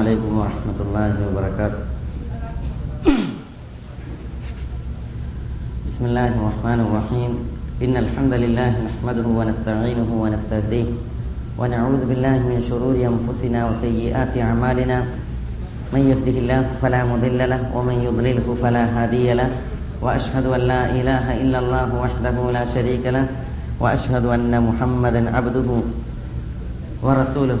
عليكم ورحمة الله وبركاته. بسم الله الرحمن الرحيم. إن الحمد لله نحمده ونستعينه ونستهديه ونعوذ بالله من شرور أنفسنا وسيئات أعمالنا. من يهده الله فلا مضل له ومن يضلله فلا هادي له. وأشهد أن لا إله إلا الله وحده لا شريك له وأشهد أن محمدا عبده ورسوله.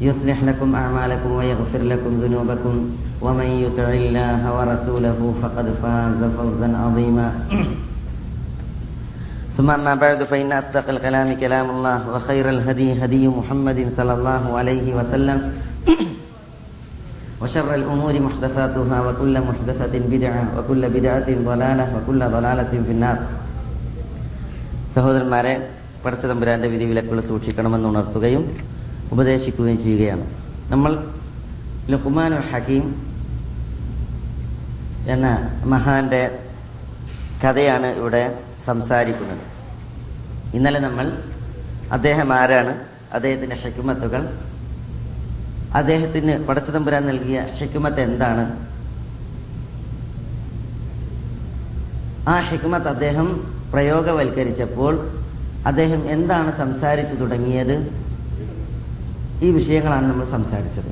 يصلح لكم أعمالكم ويغفر لكم ذنوبكم ومن يطع الله ورسوله فقد فاز فوزا عظيما ثم أما بعد فإن أصدق الكلام كلام الله وخير الهدي هدي محمد صلى الله عليه وسلم وشر الأمور محدثاتها وكل محدثة بدعة وكل بدعة ضلالة وكل ضلالة في النار സഹോദരന്മാരെ പടച്ചതമ്പുരാന്റെ വിധി വിലക്കുകൾ സൂക്ഷിക്കണമെന്ന് ഉണർത്തുകയും ഉപദേശിക്കുകയും ചെയ്യുകയാണ്. നമ്മൾ ലുഖ്മാനുൽ ഹക്കീം എന്ന മഹാന്റെ കഥയാണ് ഇവിടെ സംസാരിക്കുന്നത്. ഇന്നലെ നമ്മൾ അദ്ദേഹം ആരാണ്? അദ്ദേഹത്തിന്റെ ഷെക്കുമത്തുകൾ അദ്ദേഹത്തിന് പടച്ചതമ്പുരാൻ നൽകിയ ഷെക്കുമത്ത് എന്താണ്? ആ ഷെക്കുമത്ത് അദ്ദേഹം പ്രയോഗവൽക്കരിച്ചപ്പോൾ അദ്ദേഹം എന്താണ് സംസാരിച്ചു തുടങ്ങിയത്? ഈ വിഷയങ്ങളാണ് നമ്മൾ സംസാരിച്ചത്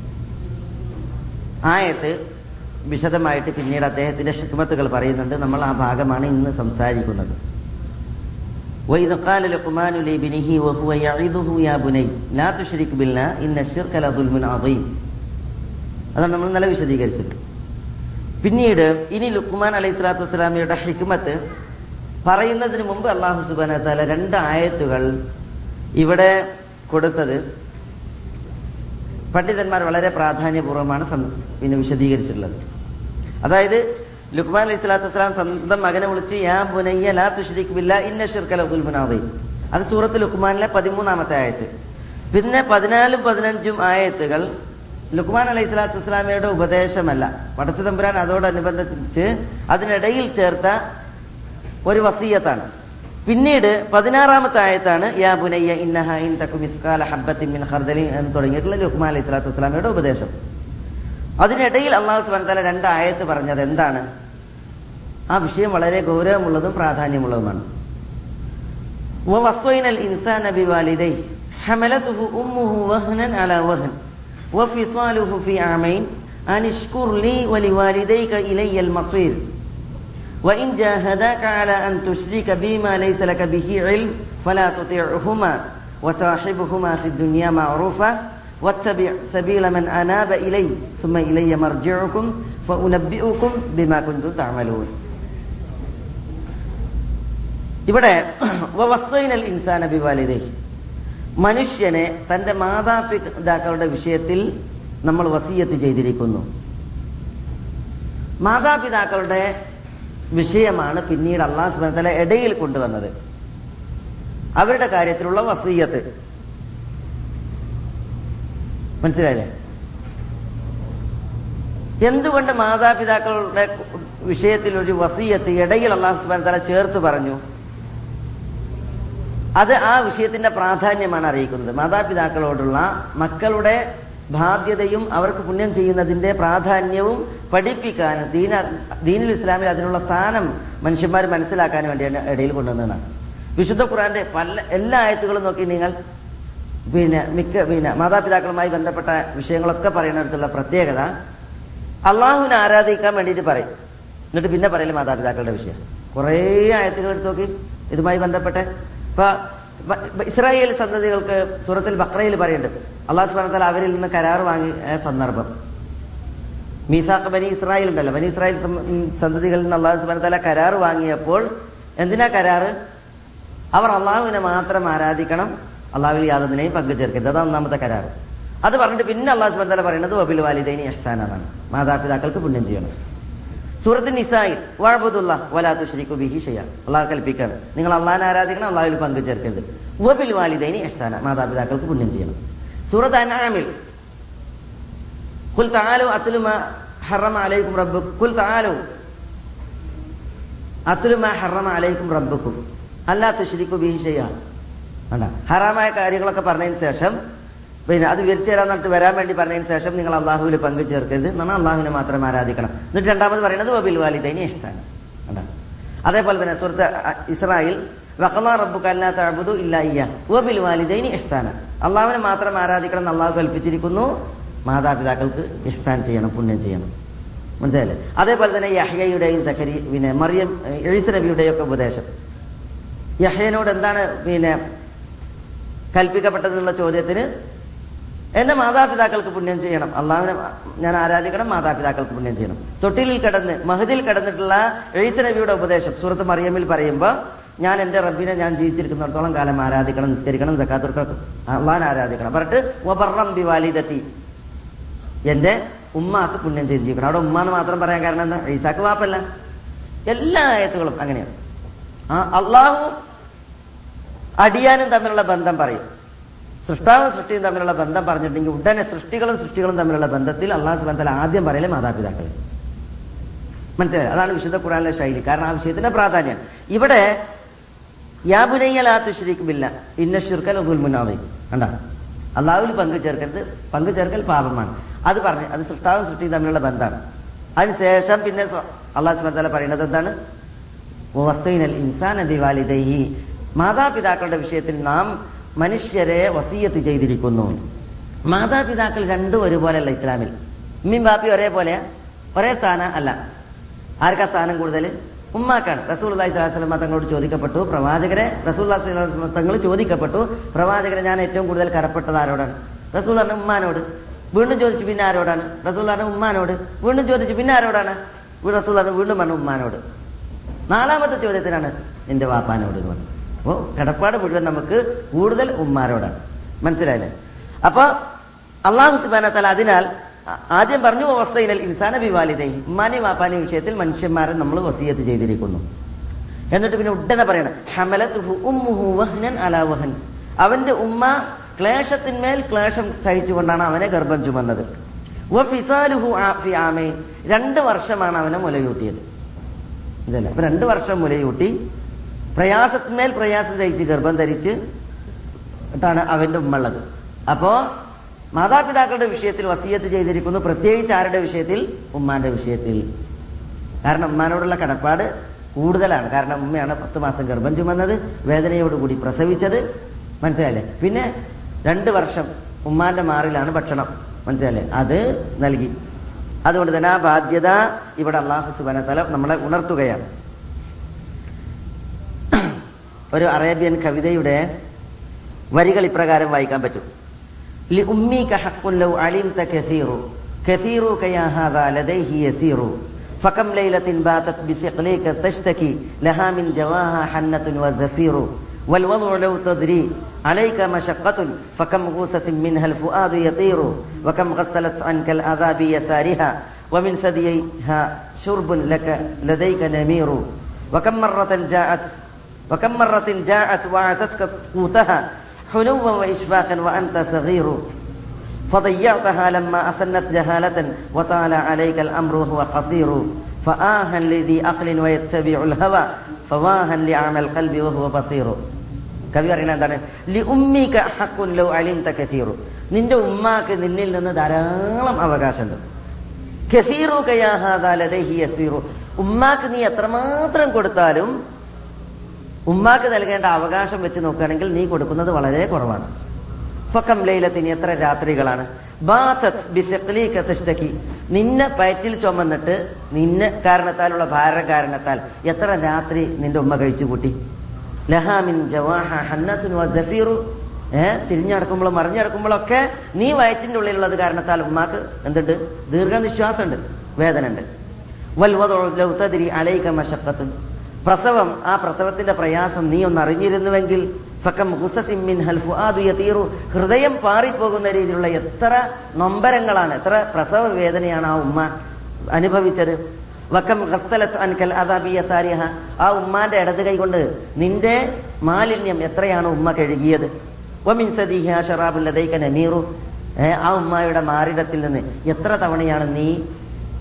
ആയത്ത് വിശദമായിട്ട് പിന്നീട് അദ്ദേഹത്തിന്റെ ഹിക്മത്തുകൾ പറയുന്നുണ്ട് നമ്മൾ ആ ഭാഗമാണ് ഇന്ന് സംസാരിക്കുന്നത് وإذ قال لقمان لابنه وهو يعظه يا بني لا تشرك بالله إن الشرك لظلم عظيم അതാണ് നമ്മൾ ഇന്നലെ വിശദീകരിച്ചത് പിന്നീട് ഇനി ലുക്മാൻ അലൈഹി സ്വലാത്തു വസ്സലാമിയുടെ ഹിക്മത്ത് പറയുന്നതിന് മുമ്പ് അള്ളാഹു സുബാന താല രണ്ട് ആയത്തുകൾ ഇവിടെ കൊടുത്തത് പണ്ഡിതന്മാർ വളരെ പ്രാധാന്യപൂർവമാണ് പിന്നെ വിശദീകരിച്ചിട്ടുള്ളത്. അതായത് ലുക്മാൻ അലൈഹി സ്വലാത്തു വസ്സലാം സ്വന്തം മകനെ വിളിച്ച് യാ ബുനയ്യ ലാ തുശ്രിക് ബില്ല ഇന്ന ഷിർക്കല ഉൽബുനാവി അത് സൂറത്ത് ലുക്മാനിലെ പതിമൂന്നാമത്തെ ആയത്ത്. പിന്നെ പതിനാലും പതിനഞ്ചും ആയത്തുകൾ ലുക്മാൻ അലൈഹി സ്വലാത്തു വസ്സലാമയുടെ ഉപദേശമല്ല. പടച്ചതമ്പുരാൻ അതോടനുബന്ധിച്ച് അതിനിടയിൽ ചേർത്ത ഒരു വസീയത്താണ്. പിന്നീട് പതിനാറാമത്തെ ആയത്താണ് യാ ബുനയ്യ ഇന്നഹ ഇൻ തക്കു മിസ്കാല ഹബ്ബത്തിൻ മിൻ ഖർദലി എന്ന് തുടങ്ങിയിട്ടുള്ള ലുക്മാൻ അലൈഹി സ്വലാത്തു വസ്സലാമയുടെ ഉപദേശം അതിനിടയിൽ അള്ളാഹു സുബ്ഹാനഹു വതആല രണ്ട് ആയത്ത് പറഞ്ഞത് എന്താണ് ആ വിഷയം വളരെ ഗൗരവമുള്ളതും പ്രാധാന്യമുള്ളതുമാണ് ووصينا الإنسان بوالديه حملته أمه وهنا على وهن وفصاله في عامين أن اشكر لي ولوالديك إلي المصير وإن جاهداك على أن تشرك بما ليس لك به علم فلا تطيعهما وصاحبهما في الدنيا معروفا واتبع سبيل من أناب إلي ثم إلي مرجعكم فأنبئكم بما كنتم تعملون ഇവിടെ വസ്വൈനൽ ഇൻസാന ബിവാലിദൈ മനുഷ്യനെ തന്റെ മാതാപിതാക്കളുടെ വിഷയത്തിൽ നമ്മൾ വസീയത്ത് ചെയ്തിരിക്കുന്നു മാതാപിതാക്കളുടെ വിഷയമാണ് പിന്നീട് അള്ളാഹു സുബാനത്തല ഇടയിൽ കൊണ്ടുവന്നത്. അവരുടെ കാര്യത്തിലുള്ള വസീയത്ത്. മനസ്സിലായില്ലേ? എന്തുകൊണ്ട് മാതാപിതാക്കളുടെ വിഷയത്തിൽ ഒരു വസീയത്ത് ഇടയിൽ അള്ളാഹു സുബാൻ തല ചേർത്ത് പറഞ്ഞു? അത് ആ വിഷയത്തിന്റെ പ്രാധാന്യമാണ് അറിയിക്കുന്നത്. മാതാപിതാക്കളോടുള്ള മക്കളുടെ ബാധ്യതയും അവർക്ക് പുണ്യം ചെയ്യുന്നതിന്റെ പ്രാധാന്യവും പഠിപ്പിക്കാനും ദീന ദീനുൽ ഇസ്ലാമിൽ അതിനുള്ള സ്ഥാനം മനുഷ്യന്മാർ മനസ്സിലാക്കാൻ വേണ്ടിയാണ് ഇടയിൽ കൊണ്ടുവന്നതാണ്. വിശുദ്ധ ഖുറാന്റെ പല എല്ലാ ആയത്തുകളും നോക്കി നിങ്ങൾ പിന്നെ മിക്ക പിന്നെ മാതാപിതാക്കളുമായി ബന്ധപ്പെട്ട വിഷയങ്ങളൊക്കെ പറയുന്നിടത്തുള്ള പ്രത്യേകത അള്ളാഹുവിനെ ആരാധിക്കാൻ വേണ്ടിയിട്ട് പറയും. എന്നിട്ട് പിന്നെ പറയൽ മാതാപിതാക്കളുടെ വിഷയം. കുറേ ആയത്തുകൾ എടുത്ത് നോക്കി ഇതുമായി ബന്ധപ്പെട്ട്. ഇപ്പൊ ഇസ്രായേൽ സന്തതികൾക്ക് സൂറത്തിൽ ബക്രയിൽ പറയുന്നുണ്ട് അള്ളാഹു സുബാനത്താൽ അവരിൽ നിന്ന് കരാർ വാങ്ങി സന്ദർഭം. മീസാഖ് ബനി ഇസ്രായേൽ ഉണ്ടല്ലോ. ബനി ഇസ്രായേൽ സന്തതികളിൽ നിന്ന് അള്ളാഹു സുബാനത്താല കരാർ വാങ്ങിയപ്പോൾ എന്തിനാ കരാറ്? അവർ അള്ളാഹുവിനെ മാത്രം ആരാധിക്കണം അള്ളാഹുവിൽ യാതൊന്നിനെയും പങ്കു ചേർക്കരുത് അതാണ് ഒന്നാമത്തെ കരാർ അത് പറഞ്ഞിട്ട് പിന്നെ അള്ളാഹു സുബാൻ വതആല പറയുന്നത് വബിൽ വാലിദൈനി ഇഹ്സാന എന്നാണ് മാതാപിതാക്കൾക്ക് പുണ്യം ചെയ്യണം. സൂറത്ത് നിസായിൽ വഴബുദുള്ള വലാത്തു ശരിക്കു ബിഹി ചെയ്യാം അള്ളാഹ് കൽപ്പിക്കാണ്. നിങ്ങൾ അള്ളാഹിനെ ആരാധിക്കണം അള്ളാഹുവിൽ പങ്കു ചേർക്കരുത് വബിൽ വാലിദൈനി അഹ്സാന. മാതാപിതാക്കൾക്ക് പുണ്യം ചെയ്യണം. സൂറത്ത് അനാമിൽ താലു ഹറമ അലൈക്കും താലു ഹറമ അലൈക്കും ഹറാമായ കാര്യങ്ങളൊക്കെ പറഞ്ഞതിന് ശേഷം പിന്നെ അത് വിരിച്ചു തരാൻ വരാൻ വേണ്ടി പറഞ്ഞതിന് ശേഷം നിങ്ങൾ അള്ളാഹുവിൽ പങ്കു ചേർക്കരുത് എന്നാണ് അള്ളാഹുവിനെ മാത്രം ആരാധിക്കണം. എന്നിട്ട് രണ്ടാമത് പറയുന്നത് വബിൽ വാലിദൈനി അതാണ് അതേപോലെ തന്നെ സുഹൃത്ത് ഇസ്രായേൽ വഖമാ വബിൽ വാലിദൈനി ഇഹ്സാന. അള്ളാഹുവിനെ മാത്രം ആരാധിക്കണം അള്ളാഹു കൽപ്പിച്ചിരിക്കുന്നു. മാതാപിതാക്കൾക്ക് ഇഹ്സാൻ ചെയ്യണം പുണ്യം ചെയ്യണം. മനസ്സിലായില്ലേ? അതേപോലെ തന്നെ യഹ്യയുടെയും സഖരി പിന്നെ മറിയം എഴുസ് നബിയുടെയും ഒക്കെ ഉപദേശം. യഹ്യനോട് എന്താണ് പിന്നെ കൽപ്പിക്കപ്പെട്ടതെന്നുള്ള ചോദ്യത്തിന് എന്റെ മാതാപിതാക്കൾക്ക് പുണ്യം ചെയ്യണം. അള്ളാഹുവിനെ ഞാൻ ആരാധിക്കണം മാതാപിതാക്കൾക്ക് പുണ്യം ചെയ്യണം. തൊട്ടിലിൽ കിടന്ന് മഹദിൽ കിടന്നിട്ടുള്ള എഴുസ് നബിയുടെ ഉപദേശം സുഹൃത്ത് മറിയമ്മിൽ പറയുമ്പോൾ ഞാൻ എന്റെ റബ്ബിനെ ഞാൻ ജീവിച്ചിരിക്കുന്നിടത്തോളം കാലം ആരാധിക്കണം നിസ്കരിക്കണം അള്ളാഹിനെ ആരാധിക്കണം. പറഞ്ഞിട്ട് എന്റെ ഉമ്മാക്ക് പുണ്യം ചെയ്തിരിക്കണം അവിടെ ഉമ്മ എന്ന് മാത്രം പറയാൻ കാരണം എന്താ? ഈസാക്ക് വാപ്പല്ല. എല്ലാ ആയത്തുകളും അങ്ങനെയാണ്. ആ അള്ളാഹു അടിയാനും തമ്മിലുള്ള ബന്ധം പറയും. സൃഷ്ടാവും സൃഷ്ടിയും തമ്മിലുള്ള ബന്ധം പറഞ്ഞിട്ടുണ്ടെങ്കിൽ ഉടനെ സൃഷ്ടികളും സൃഷ്ടികളും തമ്മിലുള്ള ബന്ധത്തിൽ അള്ളാഹു സുബാൻ ആദ്യം പറയലേ മാതാപിതാക്കൾ. മനസ്സിലായി? അതാണ് വിശുദ്ധ ഖുറാനിലെ ശൈലി. കാരണം ആ വിഷയത്തിന്റെ പ്രാധാന്യം. ഇവിടെ യാബുനയ്യലാത്തുശ്രീക്കുമില്ല ഇന്ന അള്ളാഹുവിൽ പങ്കു ചേർക്കരുത്. പങ്കു ചേർക്കൽ പാപമാണ്. അത് പറഞ്ഞു. അത് സൃഷ്ടാവും സൃഷ്ടിയും തമ്മിലുള്ള ബന്ധമാണ് അതിനുശേഷം പിന്നെ അള്ളാഹു സുബാല പറയുന്നത് എന്താണ്? വസൈനൽ ഇൻസാൻ മാതാപിതാക്കളുടെ വിഷയത്തിൽ നാം മനുഷ്യരെ വസീയത്ത് ചെയ്തിരിക്കുന്നു. മാതാപിതാക്കൾ രണ്ടും ഒരുപോലെയല്ല ഇസ്ലാമിൽ. ഉമ്മയും ബാപ്പി ഒരേപോലെയാ? ഒരേ സ്ഥാനം അല്ല. ആർക്കാ സ്ഥാനം കൂടുതൽ ഉമ്മാക്കാണ്. റസൂൽ അള്ളഹി സ്വലാസ്ലം തങ്ങളോട് ചോദിക്കപ്പെട്ടു. പ്രവാചകരെ റസൂൽ തങ്ങൾ ചോദിക്കപ്പെട്ടു. പ്രവാചകരെ ഞാൻ ഏറ്റവും കൂടുതൽ കടപ്പെട്ടത് ആരോടാണ്? റസൂൽ പറഞ്ഞ ഉമ്മാനോട്. വീണ്ടും ചോദിച്ചു പിന്നെ ആരോടാണ്? റസൂൽ പറഞ്ഞ ഉമ്മാനോട്. വീണ്ടും ചോദിച്ചു പിന്നെ ആരോടാണ്? റസൂൽ പറഞ്ഞ വീണ്ടും പറഞ്ഞു ഉമ്മാനോട്. നാലാമത്തെ ചോദ്യത്തിനാണ് എന്റെ വാപ്പാനോട് എന്ന് പറഞ്ഞു അപ്പോ കടപ്പാട് മുഴുവൻ നമുക്ക് കൂടുതൽ ഉമ്മാരോടാണ്. മനസ്സിലായില്ലേ? അപ്പൊ അള്ളാഹു സുബാന തല അതിനാൽ ആദ്യം പറഞ്ഞു വസൈനൽ ഇൻസാന വിവാലിതയും ഉമ്മാനെയും വാപ്പാനെയും വിഷയത്തിൽ മനുഷ്യന്മാരെ നമ്മൾ വസീയത്ത് ചെയ്തിരിക്കുന്നു. എന്നിട്ട് പിന്നെ ഉടനെ പറയണം ഹമലത്തുഹു ഉമ്മുഹു വഹ്നൻ അലാ വഹൻ. അവന്റെ ഉമ്മ ക്ലേശത്തിന്മേൽ ക്ലേശം സഹിച്ചുകൊണ്ടാണ് അവനെ ഗർഭം ചുമന്നത്. രണ്ട് വർഷമാണ് അവനെ മുലയൂട്ടിയത്. ഇതല്ല? അപ്പൊ രണ്ട് വർഷം മുലയൂട്ടി പ്രയാസത്തിന്മേൽ പ്രയാസം സഹിച്ച് ഗർഭം ധരിച്ച് ാണ് അവന്റെ ഉമ്മ ഉള്ളത്. അപ്പോ മാതാപിതാക്കളുടെ വിഷയത്തിൽ വസീയത്ത് ചെയ്തിരിക്കുന്നു. പ്രത്യേകിച്ച് ആരുടെ വിഷയത്തിൽ? ഉമ്മാന്റെ വിഷയത്തിൽ. കാരണം ഉമ്മാനോടുള്ള കടപ്പാട് കൂടുതലാണ്. കാരണം ഉമ്മയാണ് പത്ത് മാസം ഗർഭം ചുമന്നത് വേദനയോടുകൂടി പ്രസവിച്ചത്. മനസ്സിലായില്ലേ? പിന്നെ രണ്ട് വർഷം ഉമ്മാന്റെ മാറിലാണ് ഭക്ഷണം. മനസ്സിലായില്ലേ? അത് നൽകി. അതുകൊണ്ട് തന്നെ ആ ബാധ്യത ഇവിടെ അള്ളാഹു സുബാന തല നമ്മളെ ഉണർത്തുകയാണ്. ഒരു അറേബ്യൻ കവിതയുടെ വരികൾ ഇപ്രകാരം വായിക്കാൻ പറ്റും. لأميك حق لو علمت كثير. كثيرك يا هذا لديه يسير. فكم ليلة باتت بثقليك تشتكي لها من جواها حنة وزفير. والوضع لو تدري عليك مشقة. فكم غوسة منها الفؤاد يطير. وكم غسلت عنك الأذى بيسارها ومن ثديها شرب لك لديك نمير. وكم مرة جاءت وكم مرة جاءت وعتتك قوتها. حنوا وإشفاقا وأنت صغير فضيعتها لما أسنت جهالة وطال عليك الأمر وهو قصير فآها لذي عقل ويتبع الهوى فواها لعمى القلب وهو بصير കവി പറയുന്നത് എന്താണ് ലി ഉമ്മിക ഹക്കുൻ ലൗ അലിംത കസീറു നിന്റെ ഉമ്മാക്ക് നിന്നിൽ നിന്ന് ധാരാളം അവകാശമുണ്ട് കസീറു കയാഹാദാലി യസീറു ഉമ്മാക്ക് നീ എത്രമാത്രം കൊടുത്താലും ഉമ്മാക്ക് നൽകേണ്ട അവകാശം വെച്ച് നോക്കുകയാണെങ്കിൽ നീ കൊടുക്കുന്നത് വളരെ കുറവാണ്. ഫക്കം ലൈലത്തിന് എത്ര രാത്രികളാണ്? നിന്നെ പയറ്റിൽ ചുമന്നിട്ട് നിന്നെ കാരണത്താലുള്ള ഭാര കാരണത്താൽ എത്ര രാത്രി നിന്റെ ഉമ്മ കഴിച്ചു കൂട്ടി ലഹാമിൻ ഏഹ് തിരിഞ്ഞടക്കുമ്പോഴും മറിഞ്ഞടക്കുമ്പോഴൊക്കെ നീ വയറ്റിന്റെ ഉള്ളിലുള്ളത് കാരണത്താൽ ഉമ്മാക്ക് എന്തുണ്ട്? ദീർഘനിശ്വാസമുണ്ട് വേദന ഉണ്ട് വൽവതി അലൈക മഷക്കത്തുൻ പ്രസവം ആ പ്രസവത്തിന്റെ പ്രയാസം നീ ഒന്ന് അറിഞ്ഞിരുന്നുവെങ്കിൽ ഫക്കം യതീറു ഹൃദയം പാറിപ്പോകുന്ന രീതിയിലുള്ള എത്ര നൊമ്പരങ്ങളാണ് എത്ര പ്രസവ വേദനയാണ് ആ ഉമ്മ അനുഭവിച്ചത്. വക്കം ഹസ്സലത്ത് അൻകൽ സാരിഹ യസാരിഹ ആ ഉമ്മാന്റെ ഇടത് കൈകൊണ്ട് നിന്റെ മാലിന്യം എത്രയാണ് ഉമ്മ കഴുകിയത്. വമിൻ സദീഹ നമീറു. ആ ഉമ്മായുടെ മാറിടത്തിൽ നിന്ന് എത്ര തവണയാണ് നീ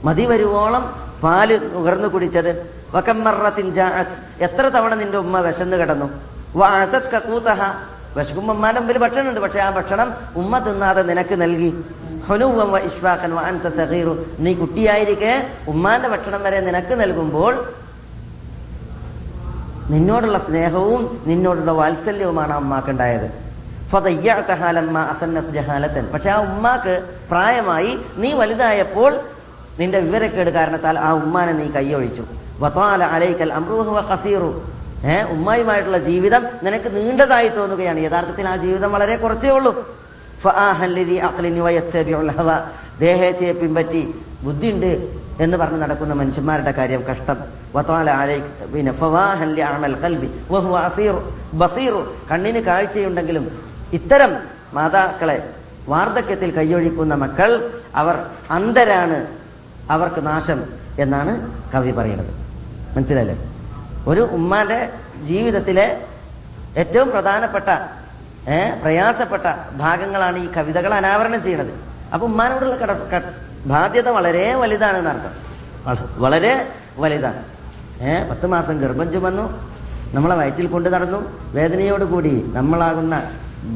മതി വരുവോളം പാൽ ഉയർന്നു കുടിച്ചത്? വക്കമ്മറത്തിൻ എത്ര തവണ നിന്റെ ഉമ്മ വിശന്ന് കിടന്നു? വാഴത്തത് കക്കൂത്തഹ വിശക്കുമ്പോ ഉമ്മാന്റെ മുമ്പിൽ ഭക്ഷണമുണ്ട്. പക്ഷെ ആ ഭക്ഷണം ഉമ്മ തിന്നാതെ നിനക്ക് നൽകി. നീ കുട്ടിയായിരിക്കെ ഉമ്മാന്റെ ഭക്ഷണം വരെ നിനക്ക് നൽകുമ്പോൾ നിന്നോടുള്ള സ്നേഹവും നിന്നോടുള്ള വാത്സല്യവുമാണ് ജഹാലത്തൻ. പക്ഷെ ആ ഉമ്മാക്ക് പ്രായമായി നീ വലുതായപ്പോൾ നിന്റെ വിവരക്കേട് കാരണത്താൽ ആ ഉമ്മാനെ നീ കൈയൊഴിച്ചു. വതാല അലൈക്കൽ അമ്രൂഹു വ ഖസീറു. ഏ ഉമ്മായുമായിട്ടുള്ള ജീവിതം നിനക്ക് നീണ്ടതായി തോന്നുകയാണ്. യഥാർത്ഥത്തിൽ ആ ജീവിതം വളരെ കുറച്ചേ ഉള്ളൂ. ദേഹേച്ഛയെ പിൻപറ്റി ബുദ്ധിയുണ്ട് എന്ന് പറഞ്ഞ് നടക്കുന്ന മനുഷ്യന്മാരുടെ കാര്യം കഷ്ടം. പിന്നെ കണ്ണിന് കാഴ്ചയുണ്ടെങ്കിലും ഇത്തരം മാതാക്കളെ വാർദ്ധക്യത്തിൽ കൈയൊഴിക്കുന്ന മക്കൾ അവർ അന്ധരാണ് അവർക്ക് നാശം എന്നാണ് കവി പറയുന്നത്. മനസ്സിലല്ലേ ഒരു ഉമ്മാന്റെ ജീവിതത്തിലെ ഏറ്റവും പ്രധാനപ്പെട്ട പ്രയാസപ്പെട്ട ഭാഗങ്ങളാണ് ഈ കവിതകൾ അനാവരണം ചെയ്യുന്നത്. അപ്പൊ ഉമ്മാനോടുള്ള കട ബാധ്യത വളരെ വലുതാണ് എന്നർത്ഥം വള- വളരെ വലുതാണ്. ഏ പത്ത് മാസം ഗർഭം ചുമന്നു നമ്മളെ വയറ്റിൽ കൊണ്ടു നടന്നു വേദനയോടുകൂടി നമ്മളാകുന്ന